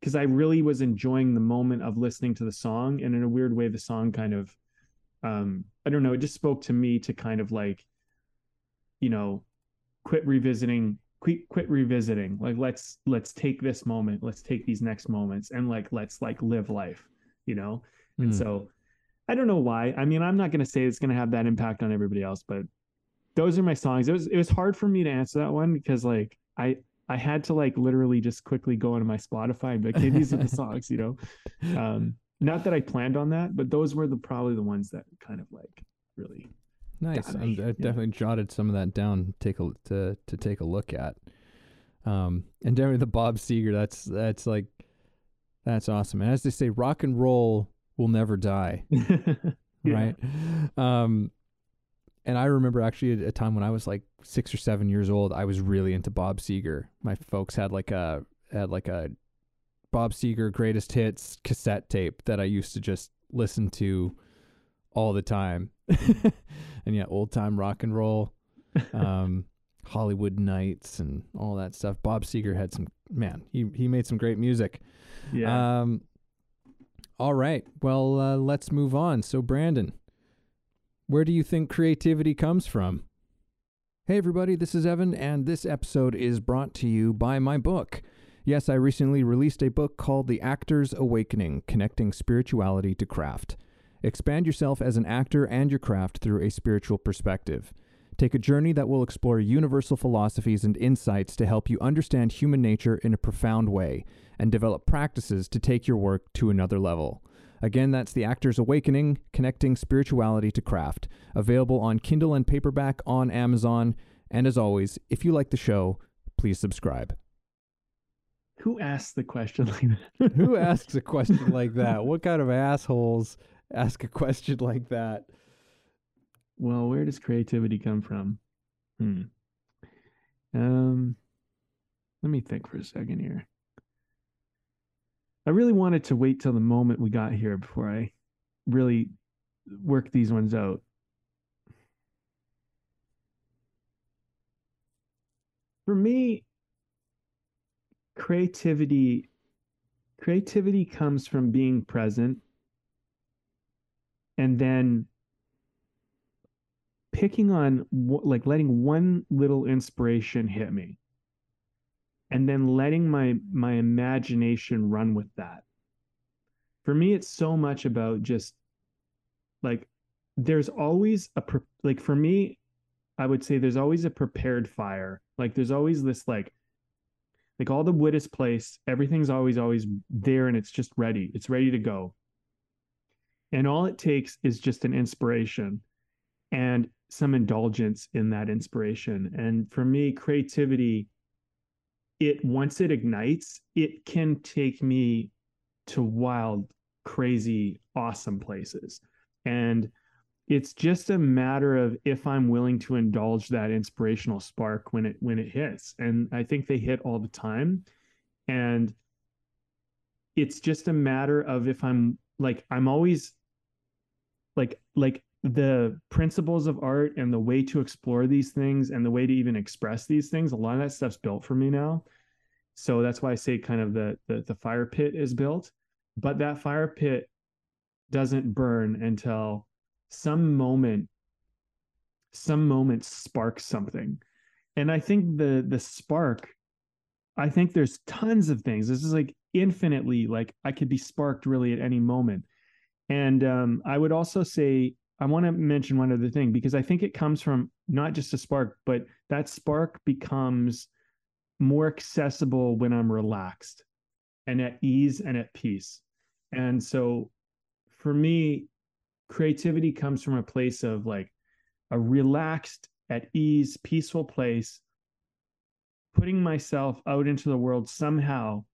because I really was enjoying the moment of listening to the song. And in a weird way, the song kind of, um, I don't know, it just spoke to me to kind of like, you know, quit revisiting, quit, quit revisiting. Like, let's, let's take this moment, let's take these next moments and like, let's like live life, you know? And Mm. so I don't know why. I mean, I'm not going to say it's going to have that impact on everybody else, but those are my songs. It was it was hard for me to answer that one because like I I had to like literally just quickly go into my Spotify and be like, hey, these are the songs, you know. Um, not that I planned on that, but those were the probably the ones that kind of like really. Nice. I definitely jotted some of that down. Take a to to take a look at. Um, and definitely the Bob Seger. That's that's like that's awesome. And as they say, rock and roll will never die. Right? Um, and I remember actually a, a time when I was like six or seven years old. I was really into Bob Seger. My folks had like a had like a Bob Seger greatest hits cassette tape that I used to just listen to all the time. and yeah, old time rock and roll. Um, Hollywood Nights and all that stuff. Bob Seger had some man. He he made some great music. Yeah. Um. All right. Well, uh, let's move on. So, Brandon, where do you think creativity comes from? Hey, everybody, this is Evan, and this episode is brought to you by my book. Yes, I recently released a book called The Actor's Awakening Connecting Spirituality to Craft. Expand yourself as an actor and your craft through a spiritual perspective. Take a journey that will explore universal philosophies and insights to help you understand human nature in a profound way and develop practices to take your work to another level. Again, that's The Actor's Awakening Connecting Spirituality to Craft, available on Kindle and paperback on Amazon. And as always, if you like the show, please subscribe. Who asks the question like that? Who asks a question like that? What kind of assholes ask a question like that? Well, where does creativity come from? Hmm. Um, let me think for a second here. I really wanted to wait till the moment we got here before I really work these ones out. For me, creativity creativity comes from being present and then picking on like letting one little inspiration hit me. And then letting my my imagination run with that. For me it's so much about just like there's always a like for me i would say there's always a prepared fire. Like there's always this like like all the wood is placed everything's always always there and it's just ready. It's ready to go. And all it takes is just an inspiration and some indulgence in that inspiration. And for me creativity it once it ignites it can take me to wild crazy awesome places. And it's just a matter of if i'm willing to indulge that inspirational spark when it when it hits. And i think they hit all the time. And it's just a matter of if i'm like i'm always like like the principles of art and the way to explore these things and the way to even express these things a lot of that stuff's built for me now. So that's why i say kind of the the, the fire pit is built but that fire pit doesn't burn until some moment some moment sparks something. And i think the the spark i think there's tons of things. This is like infinitely like i could be sparked really at any moment. And um, i would also say I want to mention one other thing because I think it comes from not just a spark, but that spark becomes more accessible when I'm relaxed and at ease and at peace. And so for me, creativity comes from a place of like a relaxed, at ease, peaceful place, putting myself out into the world somehow.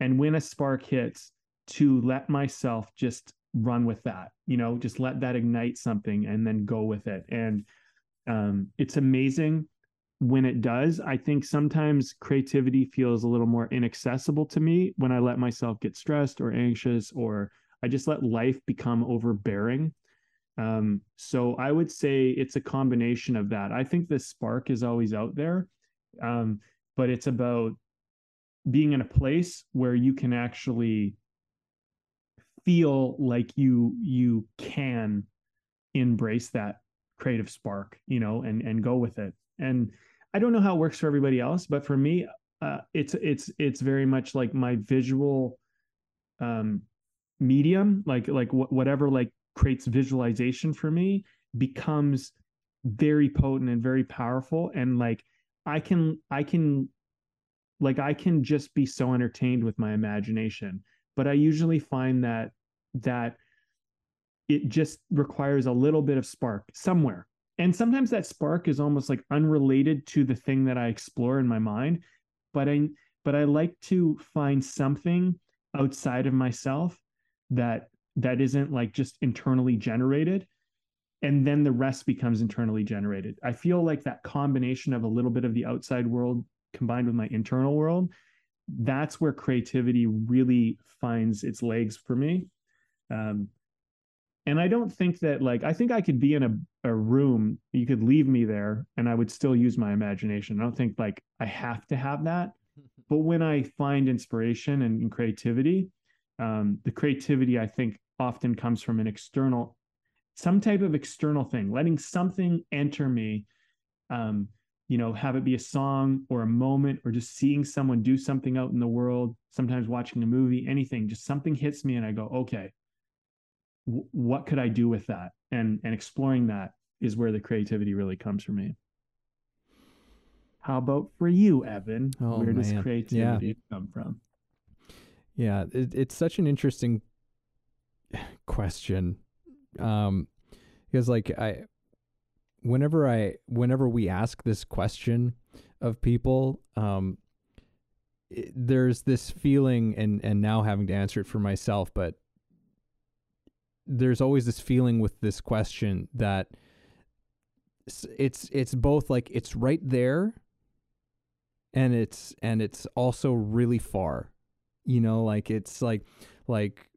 And when a spark hits, to let myself just run with that you know just let that ignite something and then go with it. And um, it's amazing when it does. I think sometimes creativity feels a little more inaccessible to me when i let myself get stressed or anxious or i just let life become overbearing. Um, so i would say it's a combination of that. I think the spark is always out there um, but it's about being in a place where you can actually feel like you you can embrace that creative spark you know and and go with it. And i don't know how it works for everybody else but for me uh, it's it's it's very much like my visual um medium like like wh- whatever like creates visualization for me becomes very potent and very powerful. And like i can i can like i can just be so entertained with my imagination but i usually find that that it just requires a little bit of spark somewhere. And sometimes that spark is almost like unrelated to the thing that I explore in my mind, but I but I like to find something outside of myself that that isn't like just internally generated and then the rest becomes internally generated. I feel like that combination of a little bit of the outside world combined with my internal world, that's where creativity really finds its legs for me um, and I don't think that like I think I could be in a, a room, you could leave me there and I would still use my imagination. I don't think like I have to have that. But when I find inspiration and, and creativity, um, the creativity I think often comes from an external, some type of external thing, letting something enter me. Um, you know, have it be a song or a moment or just seeing someone do something out in the world, sometimes watching a movie, anything, just something hits me and I go, okay, w- what could I do with that? And and exploring that is where the creativity really comes for me. How about for you, Evan? Oh, where does creativity Yeah. come from? Yeah, it, it's such an interesting question. Um, because like I, whenever I, whenever we ask this question of people, um, it, there's this feeling, and and now having to answer it for myself, but there's always this feeling with this question that it's it's both like it's right there and it's and it's also really far. You know like it's like like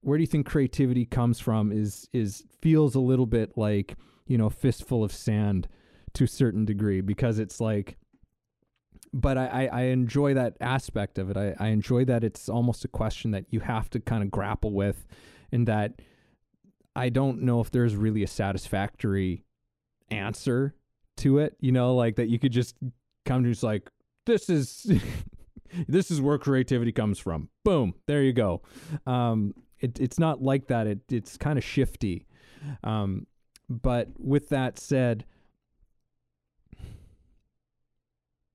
where do you think creativity comes from is is feels a little bit like you know fistful of sand to a certain degree because it's like but I, I, enjoy that aspect of it. I, I enjoy that it's almost a question that you have to kind of grapple with and that I don't know if there's really a satisfactory answer to it, you know, like that you could just come to just like, this is this is where creativity comes from. Boom, there you go. Um, it, it's not like that. It it's kind of shifty. Um, but with that said,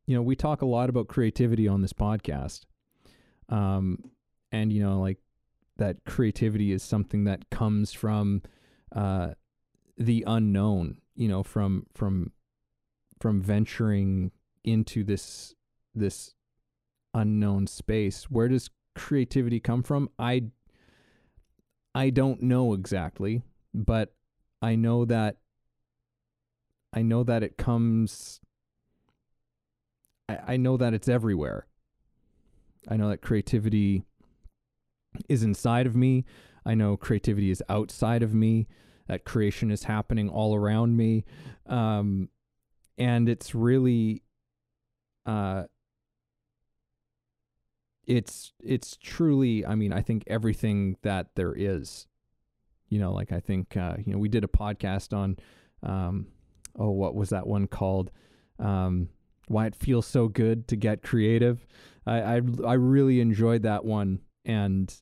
you know, we talk a lot about creativity on this podcast. Um, and you know, like that creativity is something that comes from uh the unknown, you know, from from from venturing into this this unknown space. Where does creativity come from? I I don't know exactly, but I know that I know that it comes I, I know that it's everywhere. I know that creativity is inside of me. I know creativity is outside of me. That creation is happening all around me. Um, and it's really uh it's it's truly i mean i think everything that there is you know like i think uh you know we did a podcast on um oh what was that one called um why it feels so good to get creative i i, I really enjoyed that one and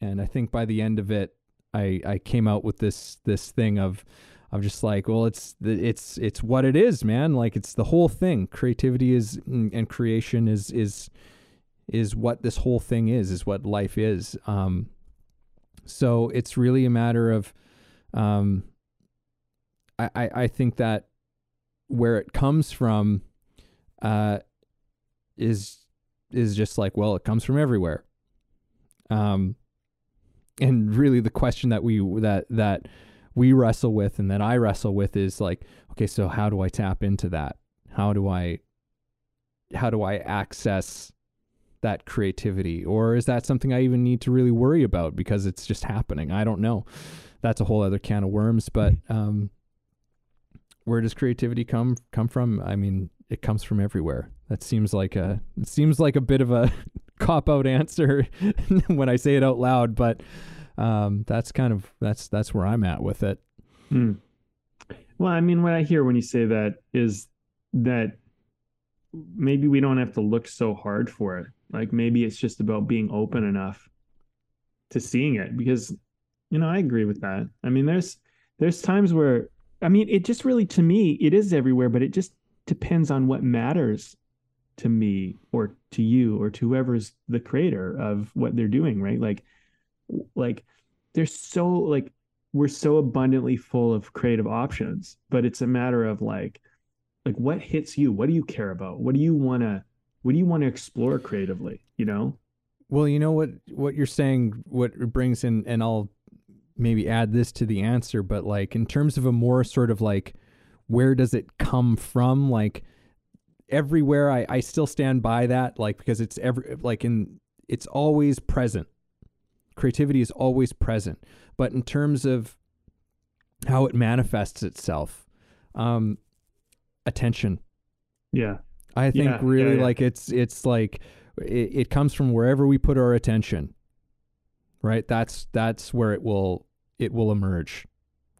and i think by the end of it i i came out with this this thing of I'm just like, well, it's it's it's what it is, man. Like it's the whole thing. Creativity is mm, and creation is is is what this whole thing is. Is what life is. Um, so it's really a matter of, um, I I, I think that where it comes from, uh, is is just like, well, it comes from everywhere. Um, and really the question that we that that we wrestle with and that I wrestle with is like, okay, so how do I tap into that? How do I how do I access that creativity? Or is that something I even need to really worry about because it's just happening? I don't know. That's a whole other can of worms, but um where does creativity come come from? I mean, it comes from everywhere. That seems like a it seems like a bit of a cop out answer when I say it out loud, but um, that's kind of that's that's where I'm at with it. Hmm. Well, I mean, what I hear when you say that is that maybe we don't have to look so hard for it. Like maybe it's just about being open enough to seeing it because you know, I agree with that. I mean, there's there's times where I mean, it just really to me it is everywhere, but it just depends on what matters to me or to you or to whoever's the creator of what they're doing, right? Like like there's so like we're so abundantly full of creative options but it's a matter of like like what hits you what do you care about what do you want to what do you want to explore creatively you know Well, you know what what you're saying what brings in and I'll maybe add this to the answer, but like in terms of a more sort of like where does it come from? Like everywhere I, I still stand by that, like because it's every like in it's always present. Creativity is always present. But in terms of how it manifests itself. Um, attention. Yeah. I think Yeah, yeah, really yeah. like it's it's like it, it comes from wherever we put our attention. Right? That's that's where it will it will emerge.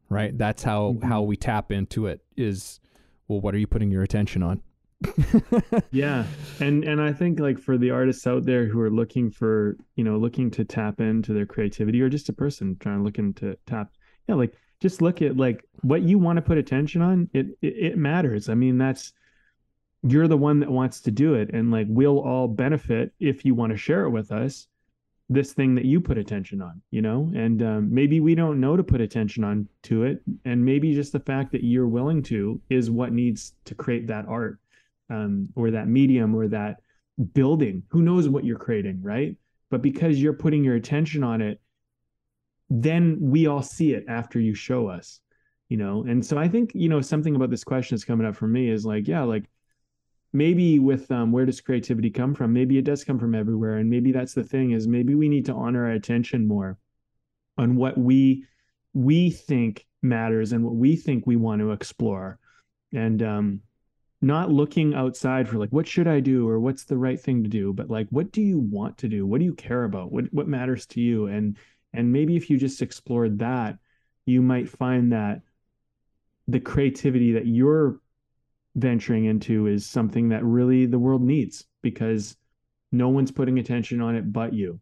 Right? That's how Mhm. how we tap into it is well what are you putting your attention on? yeah and and i think like for the artists out there who are looking for you know looking to tap into their creativity or just a person trying to looking to tap yeah like just look at like what you want to put attention on it, it it matters i mean that's you're the one that wants to do it and like we'll all benefit if you want to share it with us this thing that you put attention on you know and um, maybe we don't know to put attention on to it and maybe just the fact that you're willing to is what needs to create that art um, or that medium or that building. Who knows what you're creating, right? But because you're putting your attention on it, then we all see it after you show us, you know? And so I think, you know, something about this question that's coming up for me is like, yeah, like maybe with um, where does creativity come from? Maybe it does come from everywhere. And maybe that's the thing is maybe we need to honor our attention more on what we we think matters and what we think we want to explore. And um, not looking outside for like what should I do or what's the right thing to do, but like what do you want to do? What do you care about? What what matters to you? And and maybe if you just explored that, you might find that the creativity that you're venturing into is something that really the world needs because no one's putting attention on it but you.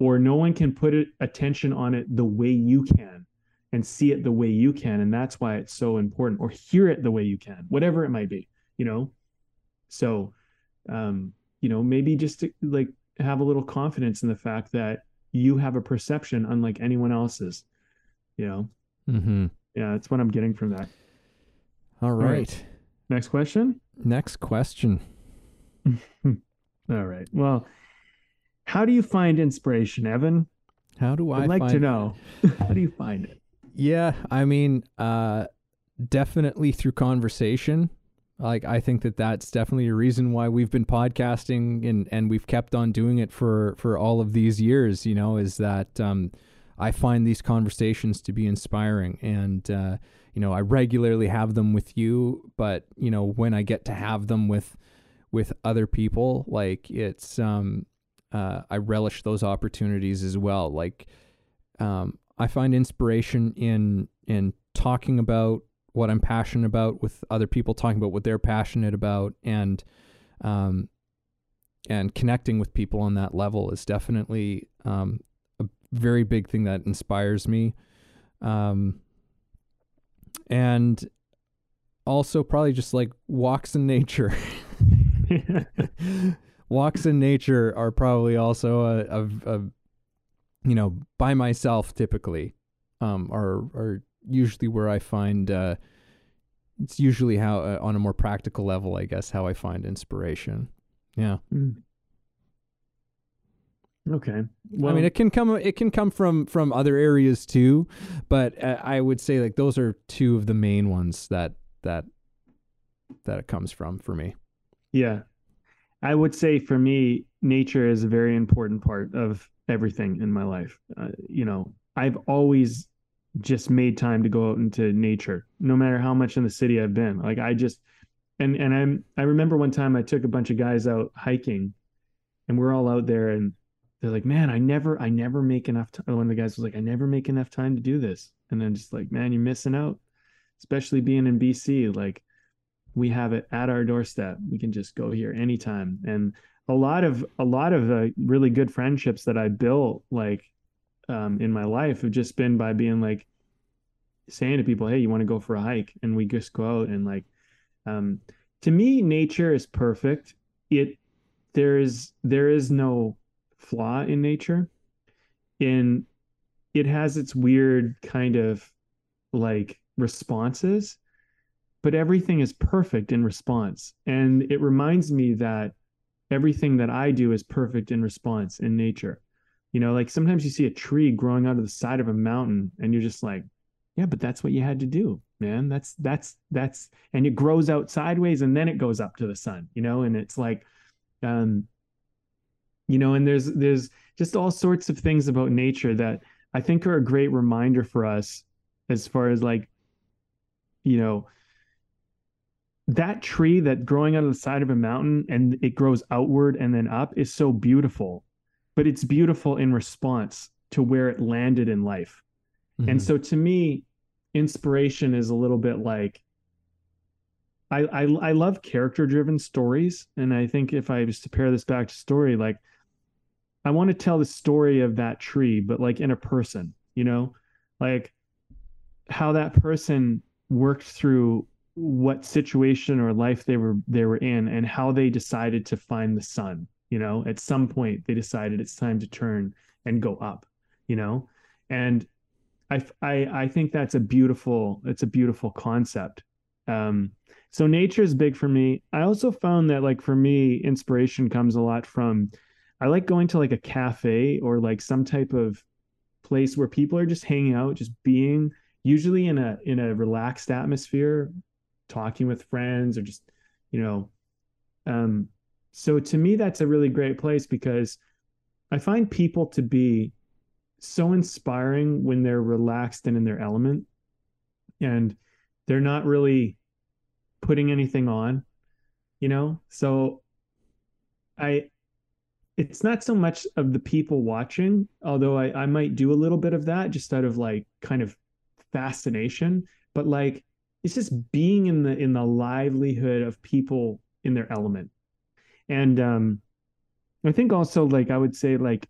Or no one can put it, attention on it the way you can and see it the way you can. And that's why it's so important, or hear it the way you can, whatever it might be you know so um you know maybe just to, like have a little confidence in the fact that you have a perception unlike anyone else's you know mm-hmm. yeah that's what i'm getting from that All right. right. Next question Next question. all right well how do you find inspiration evan How do I i'd like find to know how do you find it Yeah, I mean, uh, definitely through conversation. Like, I think that that's definitely a reason why we've been podcasting and and we've kept on doing it for for all of these years. You know, is that um, I find these conversations to be inspiring, and uh, you know, I regularly have them with you, but you know, when I get to have them with with other people, like it's um, uh, I relish those opportunities as well. Like, um, I find inspiration in in talking about what I'm passionate about with other people, talking about what they're passionate about, and um, and connecting with people on that level is definitely um, a very big thing that inspires me. Um, and also probably just like walks in nature. walks in nature are probably also a, a, a you know by myself typically um are are usually where I find uh it's usually how uh, on a more practical level I guess how I find inspiration. Yeah. Mm. Okay well I mean it can come it can come from from other areas too, but uh, I would say like those are two of the main ones that that that it comes from for me. Yeah. I would say for me, nature is a very important part of everything in my life. Uh, you know, I've always just made time to go out into nature, no matter how much in the city I've been. Like I just, and and I'm I remember one time I took a bunch of guys out hiking, and we're all out there, and they're like, "Man, I never I never make enough time." One of the guys was like, "I never make enough time to do this," and then just like, "Man, you're missing out." Especially being in BC, like we have it at our doorstep. We can just go here anytime. And a lot of a lot of uh, really good friendships that I built like um, in my life have just been by being like saying to people, "Hey, you want to go for a hike?" And we just go out and like. Um, to me, nature is perfect. It there is there is no flaw in nature. In it has its weird kind of like responses but everything is perfect in response. And it reminds me that everything that I do is perfect in response in nature. You know, like sometimes you see a tree growing out of the side of a mountain and you're just like, yeah, but that's what you had to do, man. That's that's that's and it grows out sideways and then it goes up to the sun, you know, and it's like um you know, and there's there's just all sorts of things about nature that I think are a great reminder for us as far as like you know, that tree that growing out of the side of a mountain and it grows outward and then up is so beautiful, but it's beautiful in response to where it landed in life. Mm-hmm. And so to me, inspiration is a little bit like I, I I love character driven stories. And I think if I was to pair this back to story, like I want to tell the story of that tree, but like in a person, you know, like how that person worked through what situation or life they were they were in and how they decided to find the sun you know? At some point they decided it's time to turn and go up you know? And i i i think that's a beautiful it's a beautiful concept. Um so nature is big for me. I also found that like for me inspiration comes a lot from i like going to like a cafe or like some type of place where people are just hanging out just being usually in a in a relaxed atmosphere talking with friends or just you know um so to me that's a really great place because i find people to be so inspiring when they're relaxed and in their element and they're not really putting anything on you know? So i it's not so much of the people watching although I, I might do a little bit of that just out of like kind of fascination but like it's just being in the in the livelihood of people in their element and um i think also like i would say like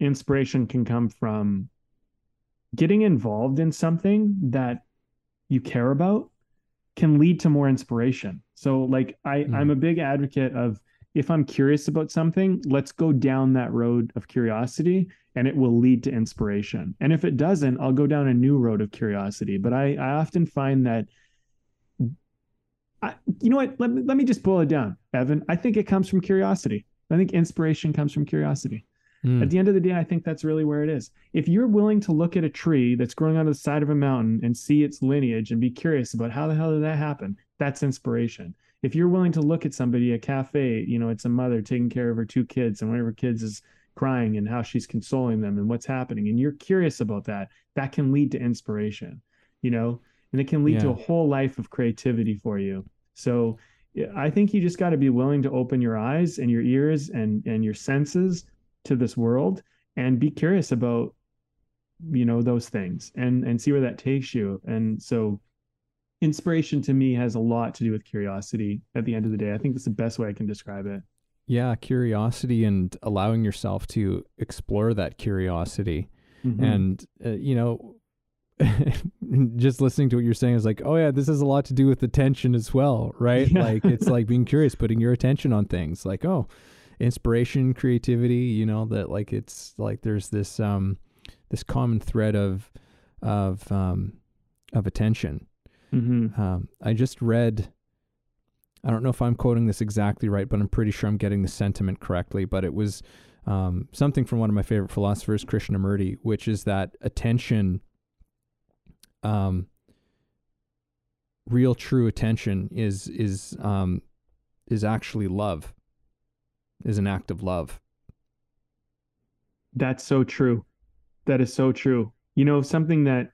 inspiration can come from getting involved in something that you care about can lead to more inspiration so like i mm. i'm a big advocate of if i'm curious about something let's go down that road of curiosity and it will lead to inspiration and if it doesn't i'll go down a new road of curiosity but i i often find that I, you know what? Let me, let me just boil it down, Evan. I think it comes from curiosity. I think inspiration comes from curiosity. Mm. At the end of the day, I think that's really where it is. If you're willing to look at a tree that's growing on the side of a mountain and see its lineage and be curious about how the hell did that happen, that's inspiration. If you're willing to look at somebody, a cafe, you know, it's a mother taking care of her two kids, and one of her kids is crying and how she's consoling them and what's happening, and you're curious about that, that can lead to inspiration, you know, and it can lead yeah. to a whole life of creativity for you. So I think you just got to be willing to open your eyes and your ears and and your senses to this world and be curious about you know those things and and see where that takes you. And so inspiration to me has a lot to do with curiosity at the end of the day. I think that's the best way I can describe it. Yeah, curiosity and allowing yourself to explore that curiosity. Mm-hmm. And uh, you know, just listening to what you're saying is like, oh yeah, this has a lot to do with attention as well, right? Yeah. Like it's like being curious, putting your attention on things. Like, oh, inspiration, creativity, you know, that like it's like there's this um this common thread of of um of attention. Mm-hmm. Um, I just read I don't know if I'm quoting this exactly right, but I'm pretty sure I'm getting the sentiment correctly. But it was um, something from one of my favorite philosophers, Krishnamurti, which is that attention um, real true attention is is um, is actually love is an act of love that's so true that is so true you know something that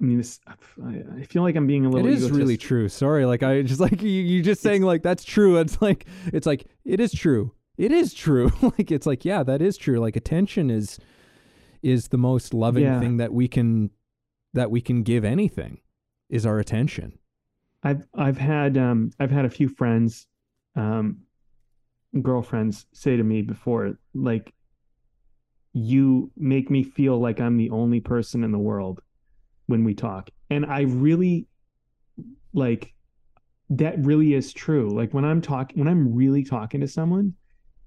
I mean, this, I feel like I'm being a little. It is really true. Sorry, like I just like you, you just saying like that's true. It's like it's like it is true. It is true. like it's like yeah, that is true. Like attention is is the most loving yeah. thing that we can that we can give anything is our attention. I've I've had um I've had a few friends um girlfriends say to me before like you make me feel like I'm the only person in the world when we talk. And I really like that really is true. Like when I'm talking when I'm really talking to someone,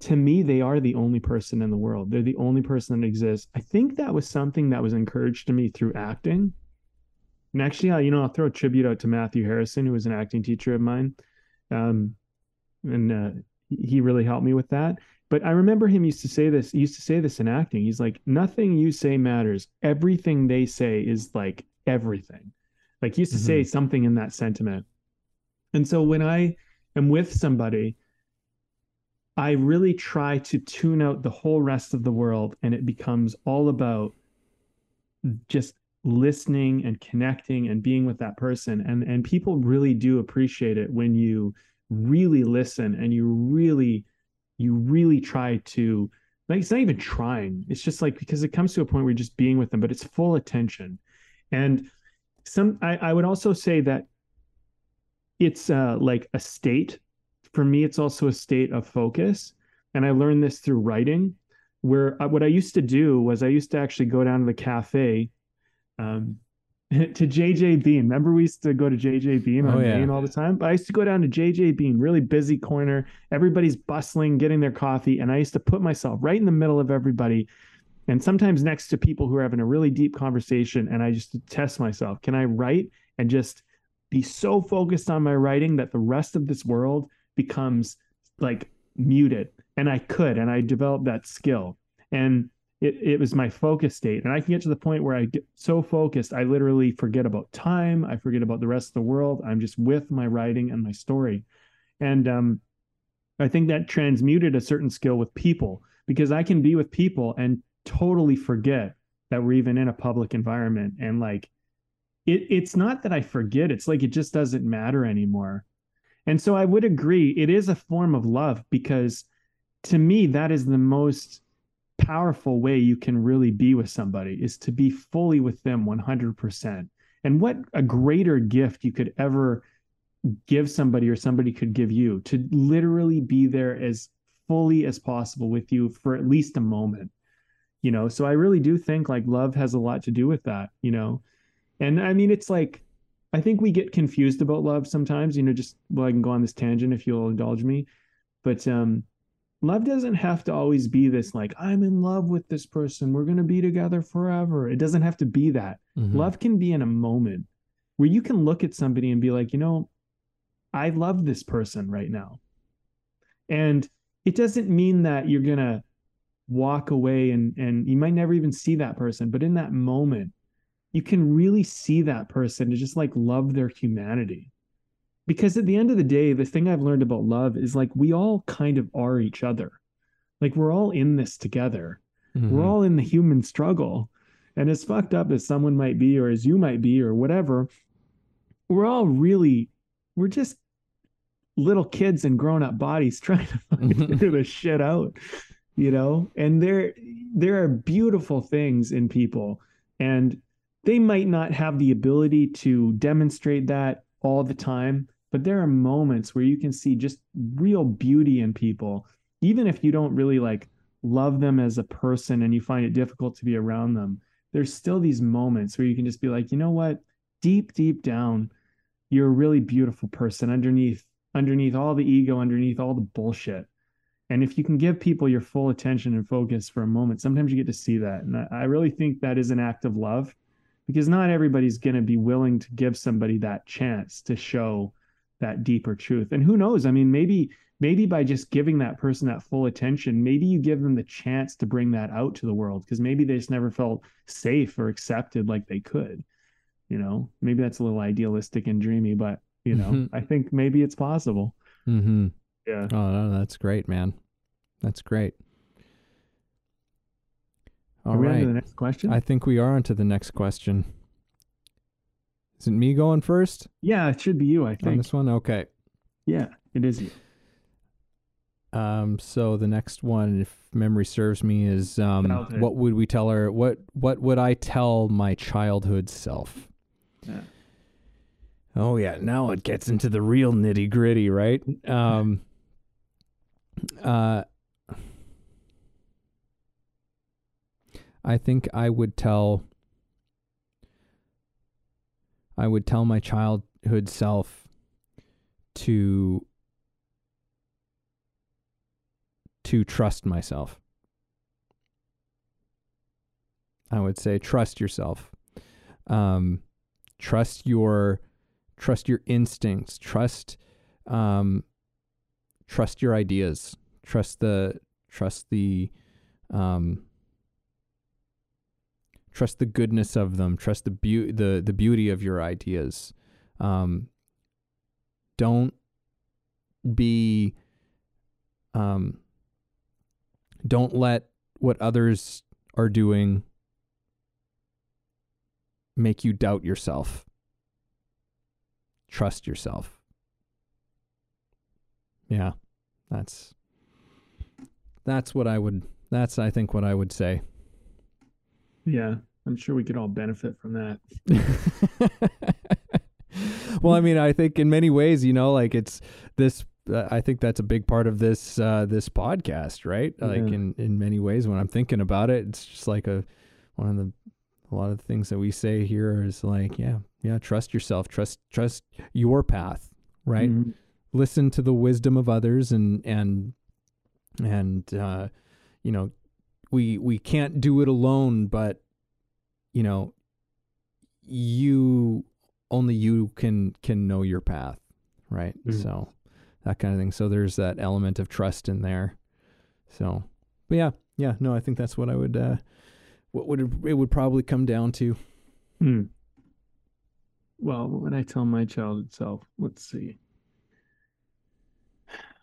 to me they are the only person in the world. They're the only person that exists. I think that was something that was encouraged to me through acting and actually, I, you know, I'll throw a tribute out to Matthew Harrison, who was an acting teacher of mine. Um, and uh, he really helped me with that. But I remember him used to say this, he used to say this in acting. He's like, nothing you say matters. Everything they say is like everything. Like he used to mm-hmm. say something in that sentiment. And so when I am with somebody, I really try to tune out the whole rest of the world and it becomes all about just listening and connecting and being with that person and and people really do appreciate it when you really listen and you really you really try to like it's not even trying it's just like because it comes to a point where you're just being with them but it's full attention and some i, I would also say that it's uh like a state for me it's also a state of focus and i learned this through writing where uh, what i used to do was i used to actually go down to the cafe um to JJ Bean. Remember, we used to go to JJ Bean on Oh, yeah. All the time. But I used to go down to JJ Bean, really busy corner. Everybody's bustling, getting their coffee, and I used to put myself right in the middle of everybody, and sometimes next to people who are having a really deep conversation. And I just test myself: can I write and just be so focused on my writing that the rest of this world becomes like muted? And I could, and I developed that skill. And it, it was my focus state and i can get to the point where i get so focused i literally forget about time i forget about the rest of the world i'm just with my writing and my story and um, i think that transmuted a certain skill with people because i can be with people and totally forget that we're even in a public environment and like it, it's not that i forget it's like it just doesn't matter anymore and so i would agree it is a form of love because to me that is the most powerful way you can really be with somebody is to be fully with them 100%. And what a greater gift you could ever give somebody or somebody could give you to literally be there as fully as possible with you for at least a moment. You know, so I really do think like love has a lot to do with that, you know. And I mean it's like I think we get confused about love sometimes, you know, just well I can go on this tangent if you'll indulge me. But um love doesn't have to always be this like i'm in love with this person we're going to be together forever it doesn't have to be that Mhm. love can be in a moment where you can look at somebody and be like you know i love this person right now and it doesn't mean that you're going to walk away and and you might never even see that person but in that moment you can really see that person to just like love their humanity. Because at the end of the day the thing i've learned about love is like we all kind of are each other. Like we're all in this together. Mhm. we're all in the human struggle. And as fucked up as someone might be or as you might be or whatever we're all really we're just little kids in grown-up bodies trying to Mhm. figure this shit out you know? And there there are beautiful things in people and they might not have the ability to demonstrate that all the time but there are moments where you can see just real beauty in people even if you don't really like love them as a person and you find it difficult to be around them. There's still these moments where you can just be like you know what? Deep deep down you're a really beautiful person underneath underneath all the ego underneath all the bullshit and if you can give people your full attention and focus for a moment sometimes you get to see that and i, really think that is an act of love because not everybody's going to be willing to give somebody that chance to show that deeper truth and who knows i mean maybe maybe by just giving that person that full attention maybe you give them the chance to bring that out to the world because maybe they just never felt safe or accepted like they could you know maybe that's a little idealistic and dreamy but you know Mhm. i think maybe it's possible Mm-hmm. yeah Oh, no, that's great, man. That's great. All are we on to the next question I think we are on to the next question. Is it me going first yeah it should be you i on think this one? Okay. yeah it is you Um, so the next one, if memory serves me, is um, Childhood. what would we tell her? What what would I tell my childhood self? Yeah. Oh yeah, now it gets into the real nitty gritty, right? Um, uh, I think I would tell. I would tell my childhood self to to trust myself. I would say trust yourself. Um, trust your trust your instincts. Trust um, trust your ideas. Trust the trust the um, trust the goodness of them. Trust the beau- the the beauty of your ideas. Um, don't be um, don't let what others are doing make you doubt yourself. Trust yourself. Yeah. That's that's what I would that's I think what I would say. Yeah, I'm sure we could all benefit from that. well, I mean, I think in many ways, you know, like it's this uh, I think that's a big part of this uh, this podcast, right? Yeah. Like in in many ways, when I'm thinking about it, it's just like a one of the a lot of the things that we say here is like, yeah, yeah, trust yourself, trust trust your path, right? Mhm. Listen to the wisdom of others, and and and uh, you know, we we can't do it alone, but you know, you only you can can know your path, right? Mhm. So that kind of thing. So there's that element of trust in there. So, but yeah, yeah, no, I think that's what I would, uh, what would it, it would probably come down to. Hmm. Well, what would I tell my childhood self? Let's see.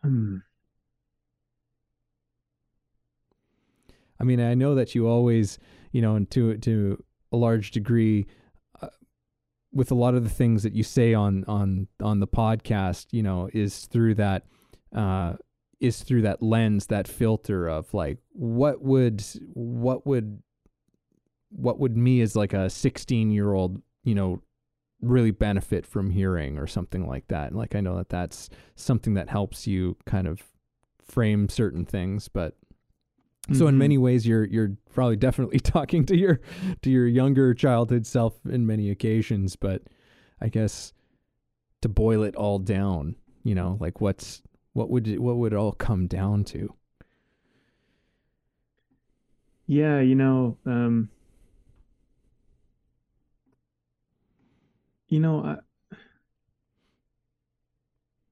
Hmm. I mean, I know that you always, you know, and to to a large degree, uh, with a lot of the things that you say on on on the podcast, you know, is through that uh, is through that lens, that filter of like, what would what would what would me as like a 16 year old, you know, really benefit from hearing or something like that. Like, I know that that's something that helps you kind of frame certain things, but so in Mhm. many ways you're you're probably definitely talking to your to your younger childhood self in many occasions but i guess to boil it all down you know like what's what would it, what would it all come down to Yeah, you know, um, you know, I,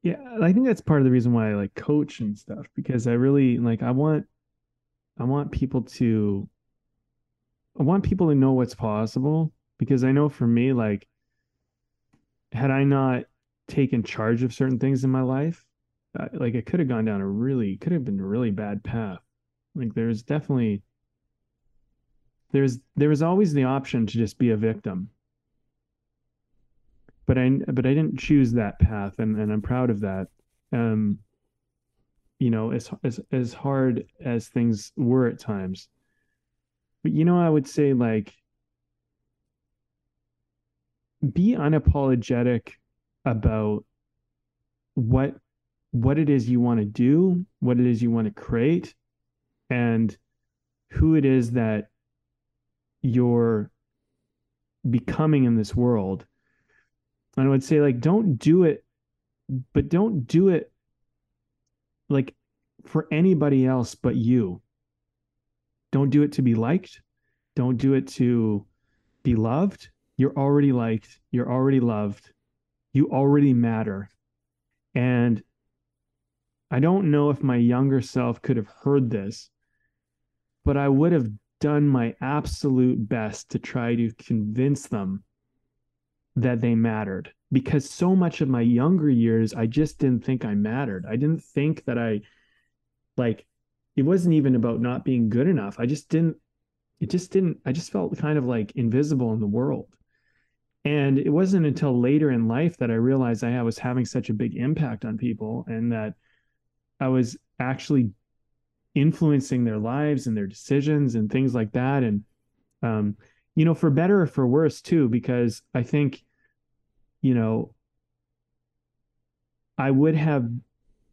yeah, I think that's part of the reason why I like coach and stuff because I really like I want I want people to I want people to know what's possible because I know for me like had I not taken charge of certain things in my life, like it could have gone down a really could have been a really bad path. Like there's definitely there's there was always the option to just be a victim but i but i didn't choose that path and and i'm proud of that um you know as as as hard as things were at times but you know i would say like be unapologetic about what what it is you want to do what it is you want to create and who it is that you're becoming in this world. And I would say, like, don't do it, but don't do it like for anybody else but you. Don't do it to be liked. Don't do it to be loved. You're already liked. You're already loved. You already matter. And I don't know if my younger self could have heard this, but I would have done my absolute best to try to convince them that they mattered because so much of my younger years I just didn't think I mattered. I didn't think that I like it wasn't even about not being good enough. I just didn't it just didn't I just felt kind of like invisible in the world. And it wasn't until later in life that I realized I was having such a big impact on people and that I was actually influencing their lives and their decisions and things like that and um you know for better or for worse too because i think you know i would have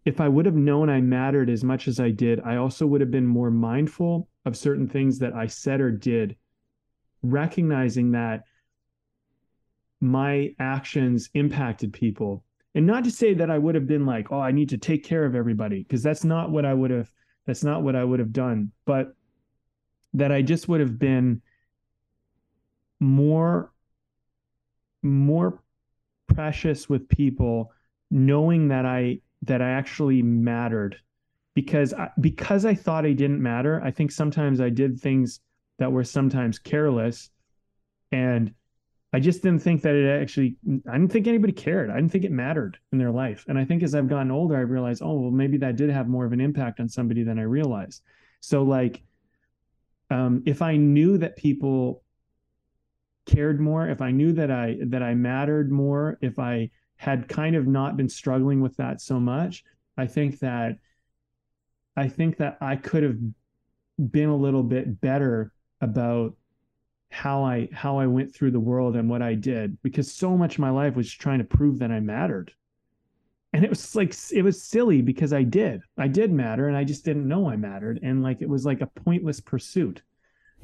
if i would have known i mattered as much as i did i also would have been more mindful of certain things that i said or did recognizing that my actions impacted people. And not to say that i would have been like oh i need to take care of everybody because that's not what i would have that's not what I would have done, but that I just would have been more more precious with people knowing that I that I actually mattered because I, because I thought I didn't matter. I think sometimes I did things that were sometimes careless and I just didn't think that it actually, I didn't think anybody cared. I didn't think it mattered in their life. And I think as I've gotten older, I realized, oh, well, maybe that did have more of an impact on somebody than I realized. So, like, um, if I knew that people cared more, if I knew that I that I mattered more, if I had kind of not been struggling with that so much, I think that I think that I could have been a little bit better about how I how I went through the world and what I did because so much of my life was trying to prove that I mattered. And it was like it was silly because I did. I did matter and I just didn't know I mattered and like it was like a pointless pursuit,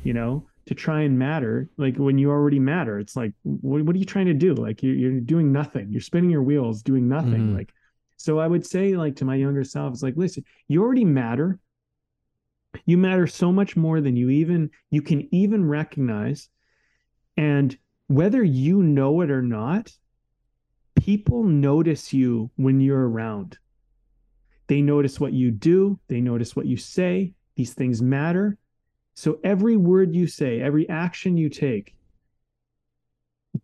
you know, to try and matter like when you already matter. It's like what, what are you trying to do? Like you're, you're doing nothing. You're spinning your wheels doing nothing. Mm-hmm. Like so I would say like to my younger self, it's like listen, you already matter you matter so much more than you even you can even recognize. And whether you know it or not, people notice you when you're around. They notice what you do, they notice what you say. These things matter. So every word you say, every action you take,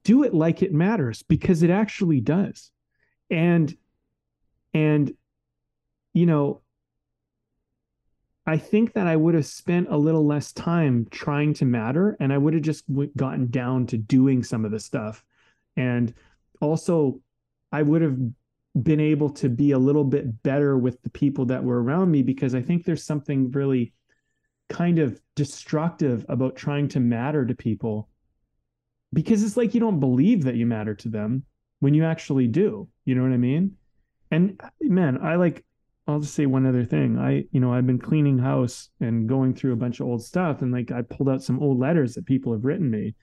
do it like it matters because it actually does. And and you know, I think that I would have spent a little less time trying to matter and I would have just gotten down to doing some of the stuff. And also, I would have been able to be a little bit better with the people that were around me because I think there's something really kind of destructive about trying to matter to people because it's like you don't believe that you matter to them when you actually do. You know what I mean? And man, I like I'll just say one other thing. I, you know, I've been cleaning house and going through a bunch of old stuff, and like I pulled out some old letters that people have written me,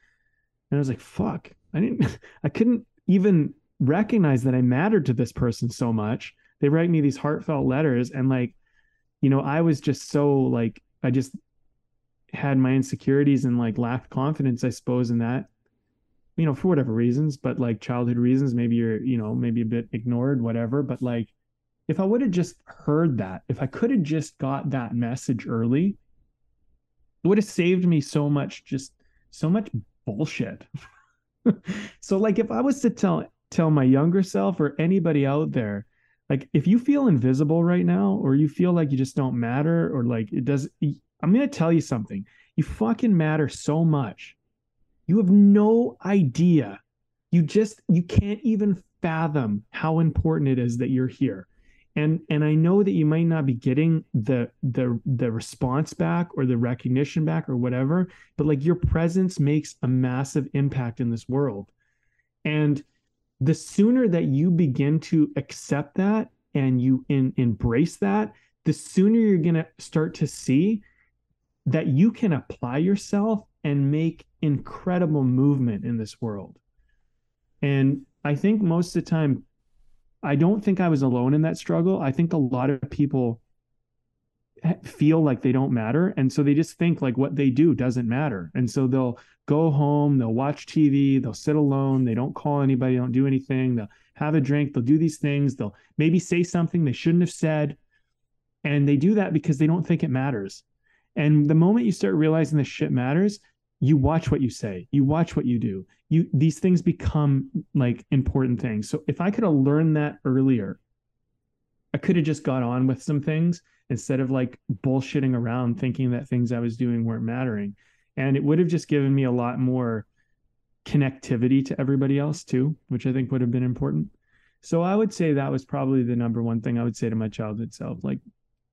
and I was like, "Fuck!" I didn't, I couldn't even recognize that I mattered to this person so much. They write me these heartfelt letters, and like, you know, I was just so like, I just had my insecurities and like lacked confidence, I suppose, in that, you know, for whatever reasons, but like childhood reasons, maybe you're, you know, maybe a bit ignored, whatever, but like if I would have just heard that, if I could have just got that message early, it would have saved me so much, just so much bullshit. so like if I was to tell tell my younger self or anybody out there, like if you feel invisible right now, or you feel like you just don't matter, or like it does, I'm gonna tell you something. You fucking matter so much. You have no idea. You just you can't even fathom how important it is that you're here and and i know that you might not be getting the the the response back or the recognition back or whatever but like your presence makes a massive impact in this world and the sooner that you begin to accept that and you in, embrace that the sooner you're going to start to see that you can apply yourself and make incredible movement in this world and i think most of the time I don't think I was alone in that struggle. I think a lot of people feel like they don't matter. And so they just think like what they do doesn't matter. And so they'll go home they'll watch tv they'll sit alone they don't call anybody don't do anything they'll have a drink they'll do these things they'll maybe say something they shouldn't have said. And they do that because they don't think it matters. And the moment you start realizing this shit matters you watch what you say you watch what you do. You these things become like important things. So if i could have learned that earlier i could have just got on with some things instead of like bullshitting around thinking that things i was doing weren't mattering. And it would have just given me a lot more connectivity to everybody else too which i think would have been important. So i would say that was probably the number one thing i would say to my childhood self like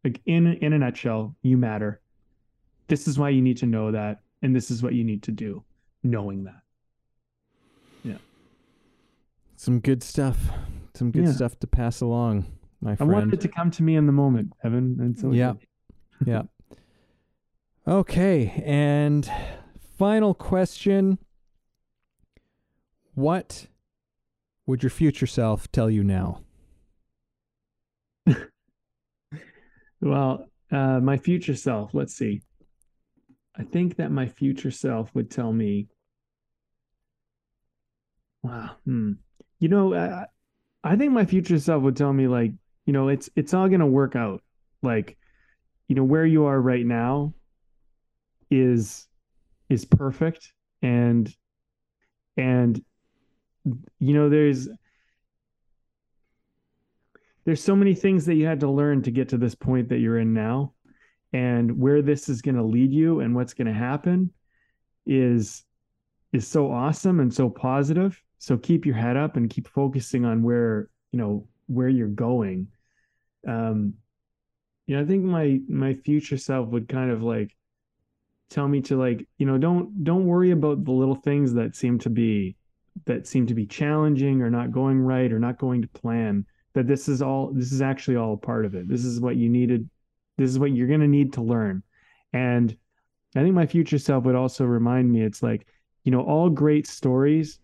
like in in a nutshell you matter. This is why you need to know that and this is what you need to do knowing that. Yeah. Some good stuff. Some good yeah. stuff to pass along my friend i wanted it to come to me in the moment evan and so yeah. yeah. Okay and final question. What would your future self tell you now? Well uh, my future self let's see. I think that my future self would tell me, wow, hmm. you know, I, I think my future self would tell me like, you know, it's it's all gonna work out. Like, you know, where you are right now is is perfect and and you know there's there's so many things that you had to learn to get to this point that you're in now and where this is going to lead you and what's going to happen is is so awesome and so positive. So keep your head up and keep focusing on where, you know, where you're going. Um, you know, I think my my future self would kind of like tell me to like, you know, don't don't worry about the little things that seem to be that seem to be challenging or not going right or not going to plan. That this is all this is actually all a part of it. This is what you needed. This is what you're going to need to learn. And I think my future self would also remind me it's like, you know, all great stories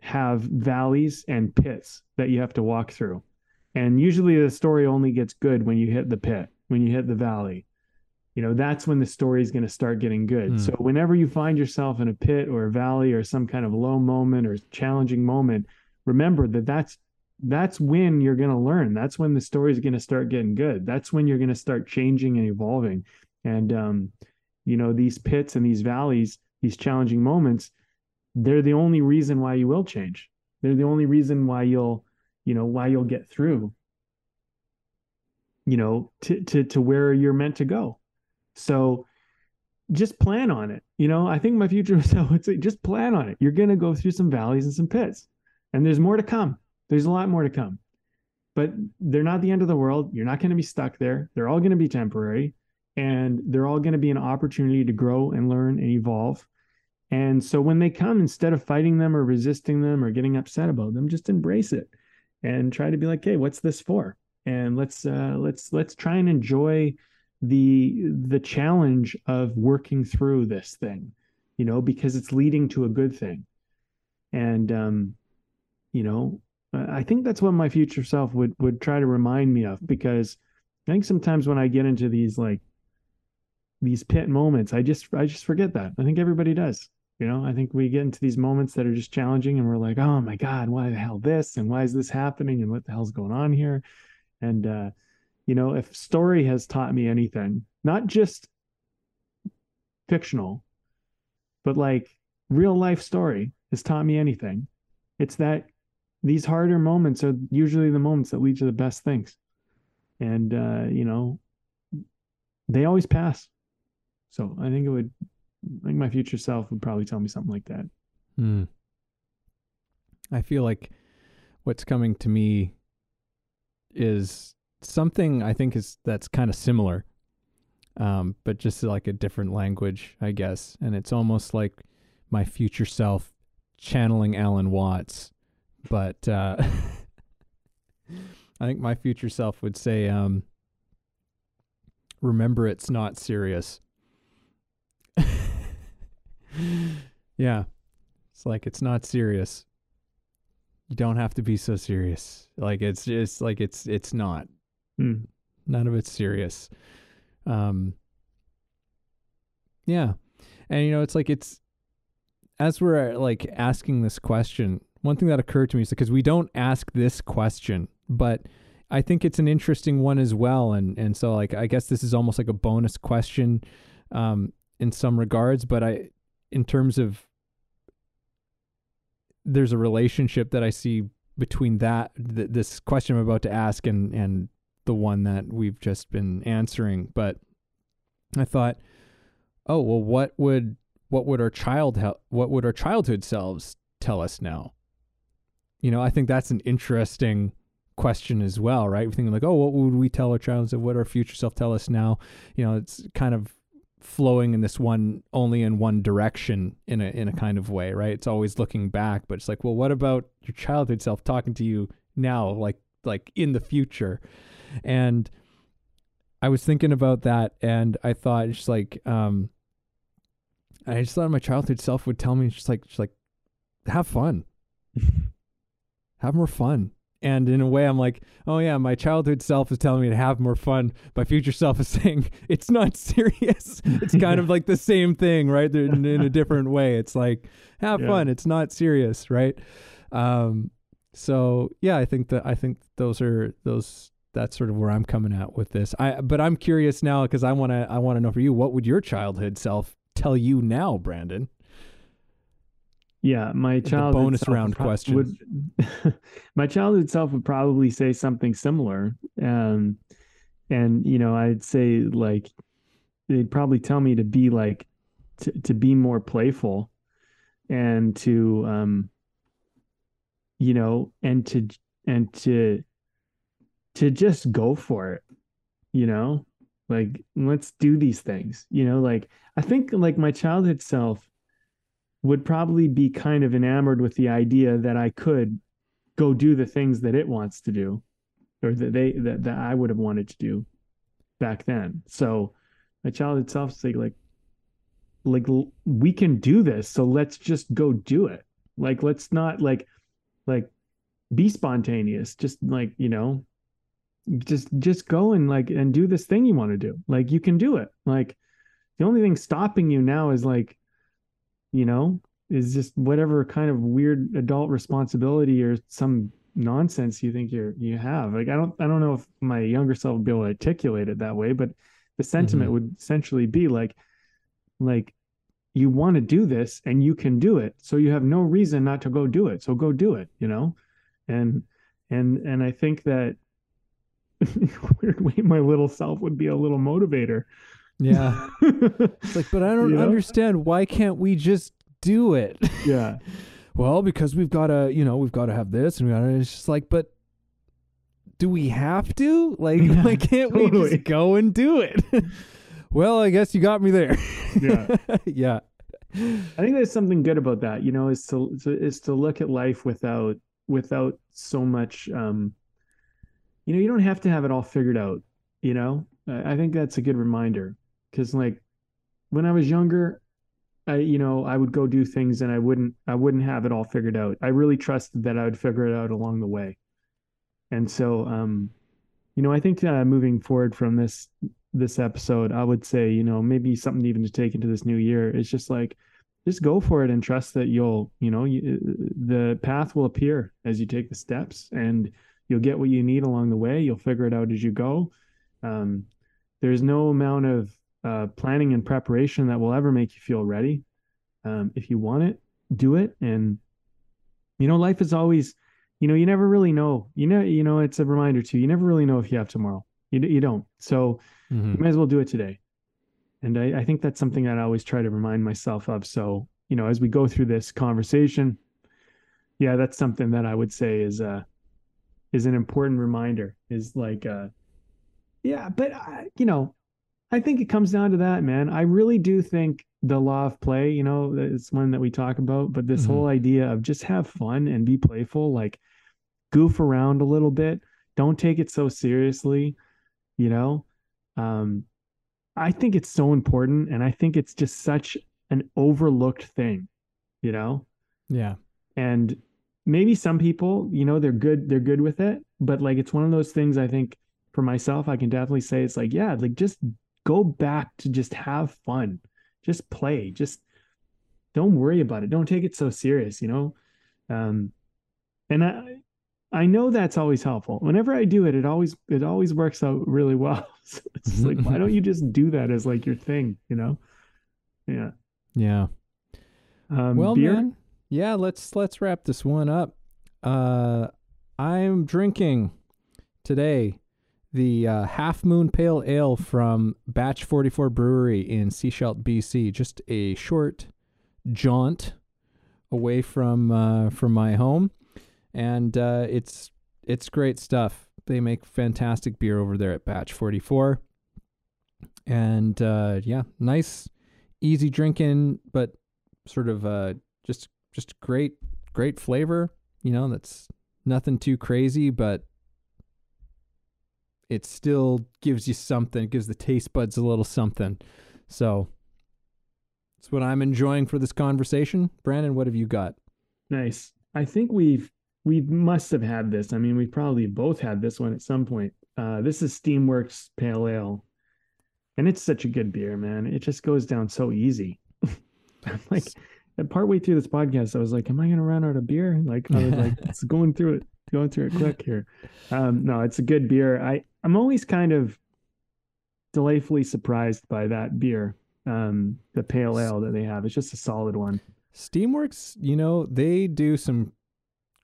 have valleys and pits that you have to walk through. And usually the story only gets good when you hit the pit, when you hit the valley. You know, that's when the story is going to start getting good. Mm. So whenever you find yourself in a pit or a valley or some kind of low moment or challenging moment, remember that that's that's when you're going to learn. That's when the story is going to start getting good. That's when you're going to start changing and evolving. And um, you know, these pits and these valleys, these challenging moments, they're the only reason why you will change. They're the only reason why you'll, you know, why you'll get through, you know, to to to where you're meant to go. So just plan on it. You know, I think my future self would say just plan on it. You're gonna go through some valleys and some pits. And there's more to come. There's a lot more to come. But they're not the end of the world. You're not going to be stuck there. They're all going to be temporary and they're all going to be an opportunity to grow and learn and evolve. And so when they come, instead of fighting them or resisting them or getting upset about them, just embrace it and try to be like, hey, what's this for? And let's uh, let's let's try and enjoy the the challenge of working through this thing, you know, because it's leading to a good thing. And um, you know, I think that's what my future self would would try to remind me of because I think sometimes when I get into these like these pit moments, I just I just forget that. I think everybody does. You know, I think we get into these moments that are just challenging and we're like, oh my God, why the hell this? And why is this happening? And what the hell's going on here? And uh, you know, if story has taught me anything, not just fictional, but like real life story has taught me anything, it's that these harder moments are usually the moments that lead to the best things. And uh, you know, they always pass. So I think it would, I think my future self would probably tell me something like that. Hmm. I feel like what's coming to me is something I think is that's kind of similar, um, but just like a different language, I guess. And it's almost like my future self channeling Alan Watts, but uh, I think my future self would say, um, "Remember, it's not serious." yeah. It's like it's not serious. You don't have to be so serious. Like it's just like it's it's not. Mm. None of it's serious. Um Yeah. And you know, it's like it's as we're like asking this question, one thing that occurred to me is because we don't ask this question, but I think it's an interesting one as well. And and so like I guess this is almost like a bonus question um in some regards, but I in terms of there's a relationship that I see between that th- this question I'm about to ask and and the one that we've just been answering. But I thought, oh well, what would what would our child ha- what would our childhood selves tell us now? You know, I think that's an interesting question as well, right? We're thinking like, oh, what would we tell our child? What our future self tell us now? You know, it's kind of flowing in this one only in one direction in a in a kind of way, right? It's always looking back, but it's like, well, what about your childhood self talking to you now, like like in the future? And I was thinking about that, and I thought just like, um, I just thought my childhood self would tell me just like, just like, have fun, have more fun, and in a way, I'm like, oh yeah, my childhood self is telling me to have more fun. My future self is saying it's not serious. it's kind of like the same thing, right? In, in a different way. It's like have yeah. fun. It's not serious, right? Um, so yeah, I think that I think those are those. That's sort of where I'm coming at with this. I but I'm curious now because I want to I want to know for you what would your childhood self tell you now, Brandon? Yeah, my child bonus round pro- question. Would, my childhood self would probably say something similar. Um, and you know, I'd say like they'd probably tell me to be like to, to be more playful. and to um you know and to and to to just go for it you know like let's do these things you know like i think like my childhood self would probably be kind of enamored with the idea that i could go do the things that it wants to do or that they that, that i would have wanted to do back then. So my childhood self is like like we can do this so let's just go do it. Like let's not like like be spontaneous just like you know just just go and like and do this thing you want to do. Like you can do it. Like the only thing stopping you now is like you know is just whatever kind of weird adult responsibility or some nonsense you think you're you have. Like i don't i don't know if my younger self would be able to articulate it that way but the sentiment mm-hmm. would essentially be like like you want to do this and you can do it so you have no reason not to go do it so go do it you know? And and and i think that weird way my little self would be a little motivator yeah. It's like but i don't you know? understand. Why can't we just do it? Yeah. Well because we've got to you know we've got to have this and we gotta, it's just like but do we have to? Like yeah, why can't totally. we just go and do it? Well i guess you got me there. Yeah. Yeah. I think there's something good about that you know is to, to is to look at life without without so much um you know you don't have to have it all figured out you know? I think that's a good reminder because like when i was younger i you know i would go do things and i wouldn't i wouldn't have it all figured out. I really trusted that i would figure it out along the way. And so um you know i think uh, moving forward from this this episode i would say you know maybe something even to take into this new year is just like just go for it and trust that you'll you know you, the path will appear as you take the steps and you'll get what you need along the way. You'll figure it out as you go. Um, there's no amount of uh, planning and preparation that will ever make you feel ready um, if you want it do it and you know life is always you know you never really know you know you know it's a reminder too you never really know if you have tomorrow you, you don't so mm-hmm. you might as well do it today and I, I think that's something that I always try to remind myself of. So, you know, as we go through this conversation, yeah, that's something that I would say is uh is an important reminder. Is like uh yeah, but I, you know, I think it comes down to that, man. I really do think the law of play, you know, it's one that we talk about, but this mm-hmm. whole idea of just have fun and be playful, like goof around a little bit, don't take it so seriously, you know. Um, I think it's so important and I think it's just such an overlooked thing, you know? Yeah. And maybe some people, you know, they're good, they're good with it, but like it's one of those things I think for myself, I can definitely say it's like, yeah, like just go back to just have fun. Just play. Just don't worry about it. Don't take it so serious, you know? Um and I I know that's always helpful. Whenever I do it, it always it always works out really well. So it's like, why don't you just do that as like your thing, you know? Yeah. Yeah. Um, well, beer? man, yeah. Let's let's wrap this one up. Uh, I'm drinking today the uh, Half Moon Pale Ale from Batch 44 Brewery in Sechelt, BC. Just a short jaunt away from uh, from my home and uh, it's it's great stuff. They make fantastic beer over there at Batch 44, and uh, yeah, nice, easy drinking, but sort of uh, just just great great flavor. You know, that's nothing too crazy, but it still gives you something. It gives the taste buds a little something. So that's what I'm enjoying for this conversation. Brandon, what have you got? Nice. I think we've we must have had this. I mean, we probably both had this one at some point. Uh, this is Steamworks Pale Ale, and it's such a good beer, man. It just goes down so easy. like, partway through this podcast, I was like, "Am I going to run out of beer?" Like, I was like, "It's going through it, going through it quick here." Um, no, it's a good beer. I I'm always kind of delightfully surprised by that beer, um, the pale ale that they have. It's just a solid one. Steamworks, you know, they do some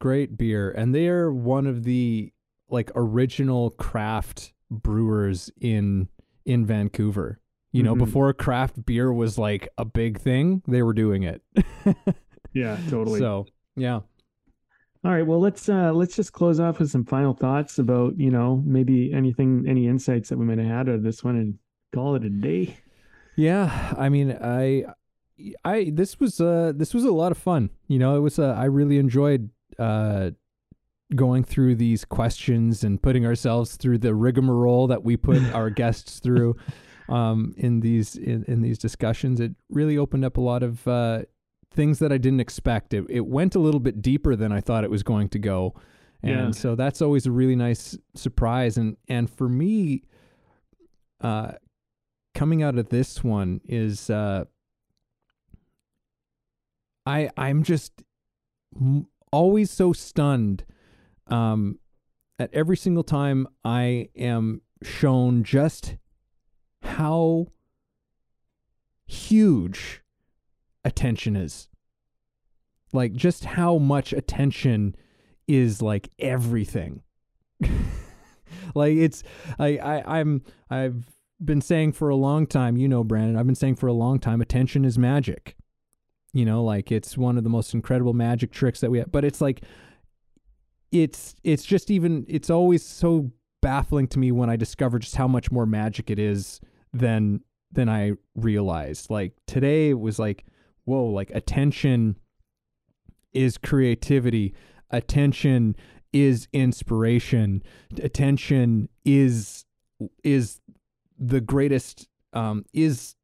great beer, and they are one of the like original craft brewers in in Vancouver. You know, mm-hmm. before craft beer was like a big thing, they were doing it. Yeah, totally. So yeah. All right, well let's uh let's just close off with some final thoughts about, you know, maybe anything any insights that we might have had out of this one and call it a day. Yeah, I mean, I, I this was uh this was a lot of fun. You know, it was uh, I really enjoyed uh going through these questions and putting ourselves through the rigmarole that we put our guests through um in these in, in these discussions. It really opened up a lot of uh things that I didn't expect. It it went a little bit deeper than I thought it was going to go. And Yeah. so that's always a really nice surprise and and for me uh coming out of this one is uh I I'm just m- always so stunned um at every single time I am shown just how huge attention is. Like just how much attention is like everything. Like it's I, I i'm i've been saying for a long time you know brandon i've been saying for a long time attention is magic. You know like it's one of the most incredible magic tricks that we have but it's like it's it's just even it's always so baffling to me when i discover just how much more magic it is than than i realized. Like today was like whoa like attention is creativity. Attention is inspiration. Attention is is the greatest um is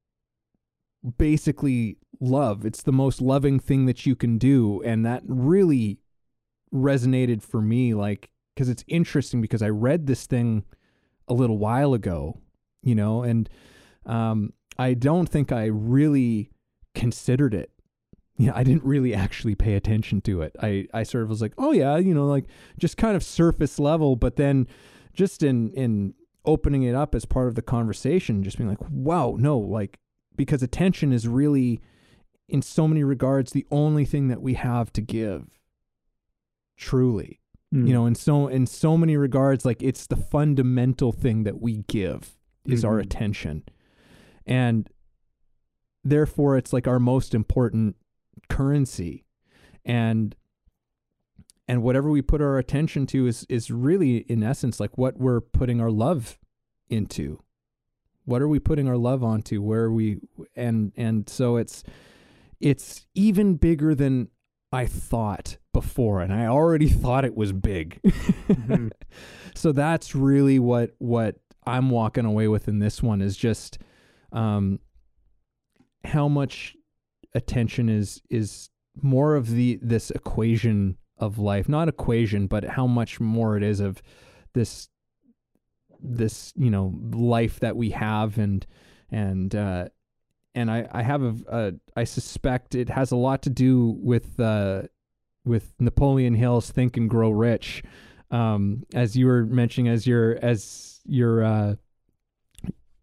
basically love. It's the most loving thing that you can do. And that really resonated for me like because it's interesting because i read this thing a little while ago you know and um i don't think i really considered it yeah, I didn't really actually pay attention to it. I, I sort of was like, oh yeah, you know, like just kind of surface level, but then just in in opening it up as part of the conversation, just being like, wow, no, like because attention is really in so many regards the only thing that we have to give. Truly. Mm. You know, in so in so many regards, like it's the fundamental thing that we give is our Mhm. attention. And therefore it's like our most important currency. And and whatever we put our attention to is is really in essence like what we're putting our love into. What are we putting our love onto? Where are we and and so it's it's even bigger than i thought before and i already thought it was big. Mhm. so that's really what what i'm walking away with in this one is just um how much attention is is more of the this equation of life not equation but how much more it is of this this you know life that we have and and uh and i i have a, a i suspect it has a lot to do with uh with napoleon hill's think and grow rich. Um as you were mentioning as your as your uh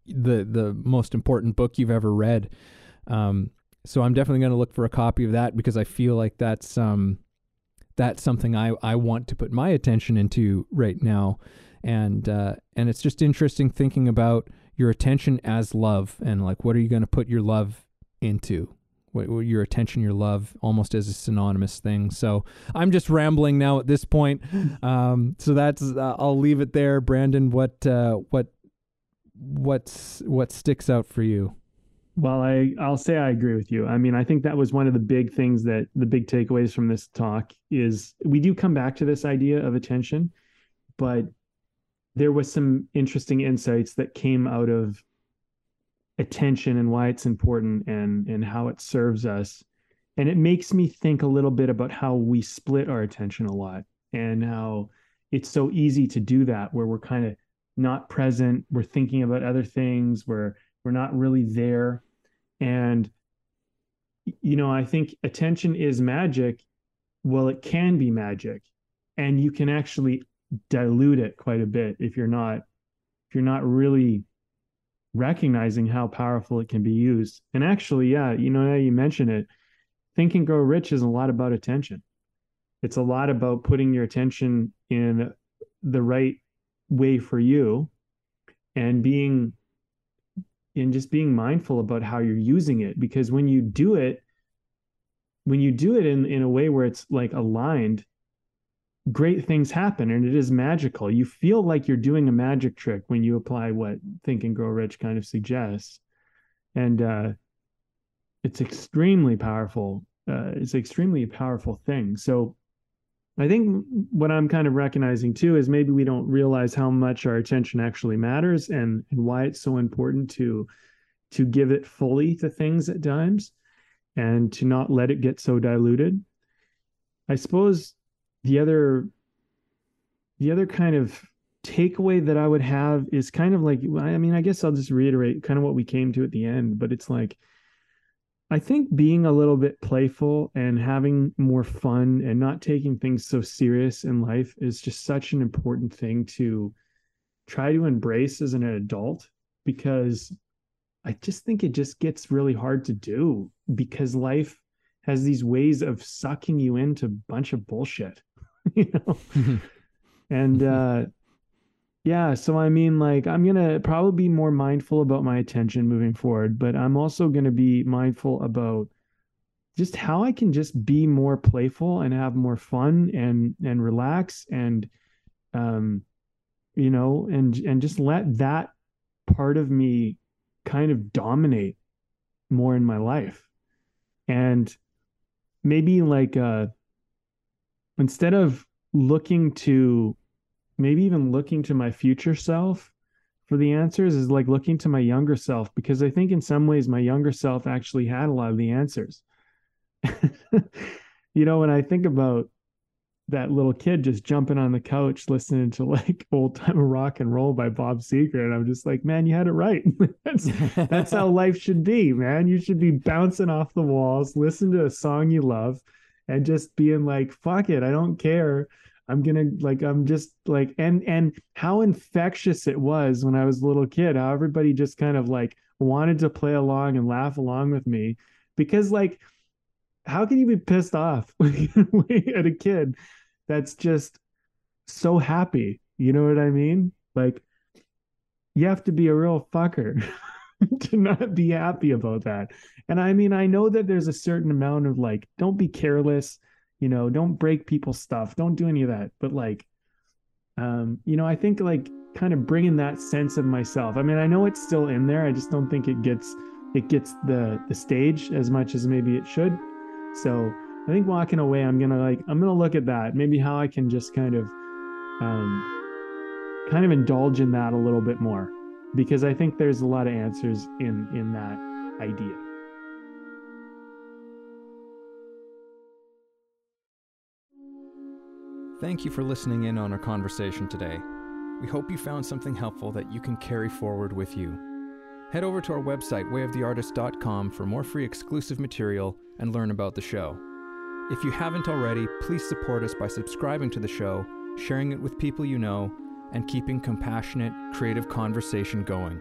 the the most important book you've ever read um so I'm definitely going to look for a copy of that because I feel like that's um that's something I I want to put my attention into right now. And uh and it's just interesting thinking about your attention as love and like what are you going to put your love into? What, what your attention your love almost as a synonymous thing. So i'm just rambling now at this point. Um so that's uh, i'll leave it there. Brandon what uh what what's what sticks out for you Well, I I'll say I agree with you. I mean, I think that was one of the big things that the big takeaways from this talk is we do come back to this idea of attention, but there was some interesting insights that came out of attention and why it's important and and how it serves us. And it makes me think a little bit about how we split our attention a lot and how it's so easy to do that where we're kind of not present, we're thinking about other things, we're we're not really there and you know i think attention is magic. Well it can be magic and you can actually dilute it quite a bit if you're not if you're not really recognizing how powerful it can be used. And actually yeah you know now you mention it think and grow rich is a lot about attention. It's a lot about putting your attention in the right way for you and being and just being mindful about how you're using it because when you do it when you do it in in a way where it's like aligned great things happen and it is magical. You feel like you're doing a magic trick when you apply what think and grow rich kind of suggests. And uh it's extremely powerful uh it's extremely powerful thing. So i think what i'm kind of recognizing too is maybe we don't realize how much our attention actually matters and and why it's so important to to give it fully to things at times and to not let it get so diluted. I suppose the other the other kind of takeaway that I would have is kind of like I mean I guess I'll just reiterate kind of what we came to at the end but it's like I think being a little bit playful and having more fun and not taking things so serious in life is just such an important thing to try to embrace as an adult because I just think it just gets really hard to do because life has these ways of sucking you into a bunch of bullshit you know? And uh yeah so i mean like i'm gonna probably be more mindful about my attention moving forward but i'm also gonna be mindful about just how i can just be more playful and have more fun and and relax and um you know and and just let that part of me kind of dominate more in my life. And maybe like uh instead of looking to maybe even looking to my future self for the answers is like looking to my younger self because I think in some ways my younger self actually had a lot of the answers. you know, when I think about that little kid just jumping on the couch listening to like old time rock and roll by Bob Seger, and I'm just like, man, you had it right. that's that's how life should be, man. You should be bouncing off the walls, listen to a song you love, and just being like, fuck it, I don't care. I'm gonna like I'm just like and and how infectious it was when I was a little kid, how everybody just kind of like wanted to play along and laugh along with me. Because like how can you be pissed off at a kid that's just so happy? You know what I mean? Like you have to be a real fucker to not be happy about that. And I mean, I know that there's a certain amount of like, don't be careless, you know, don't break people's stuff, don't do any of that. But like, um, you know, I think like kind of bringing that sense of myself. I mean, I know it's still in there. I just don't think it gets it gets the the stage as much as maybe it should. So I think walking away, I'm gonna like I'm gonna look at that, maybe how I can just kind of um, kind of indulge in that a little bit more because I think there's a lot of answers in in that idea. Thank you for listening in on our conversation today. We hope you found something helpful that you can carry forward with you. Head over to our website, wayoftheartist.com, for more free exclusive material and learn about the show. If you haven't already, please support us by subscribing to the show, sharing it with people you know, and keeping compassionate, creative conversation going.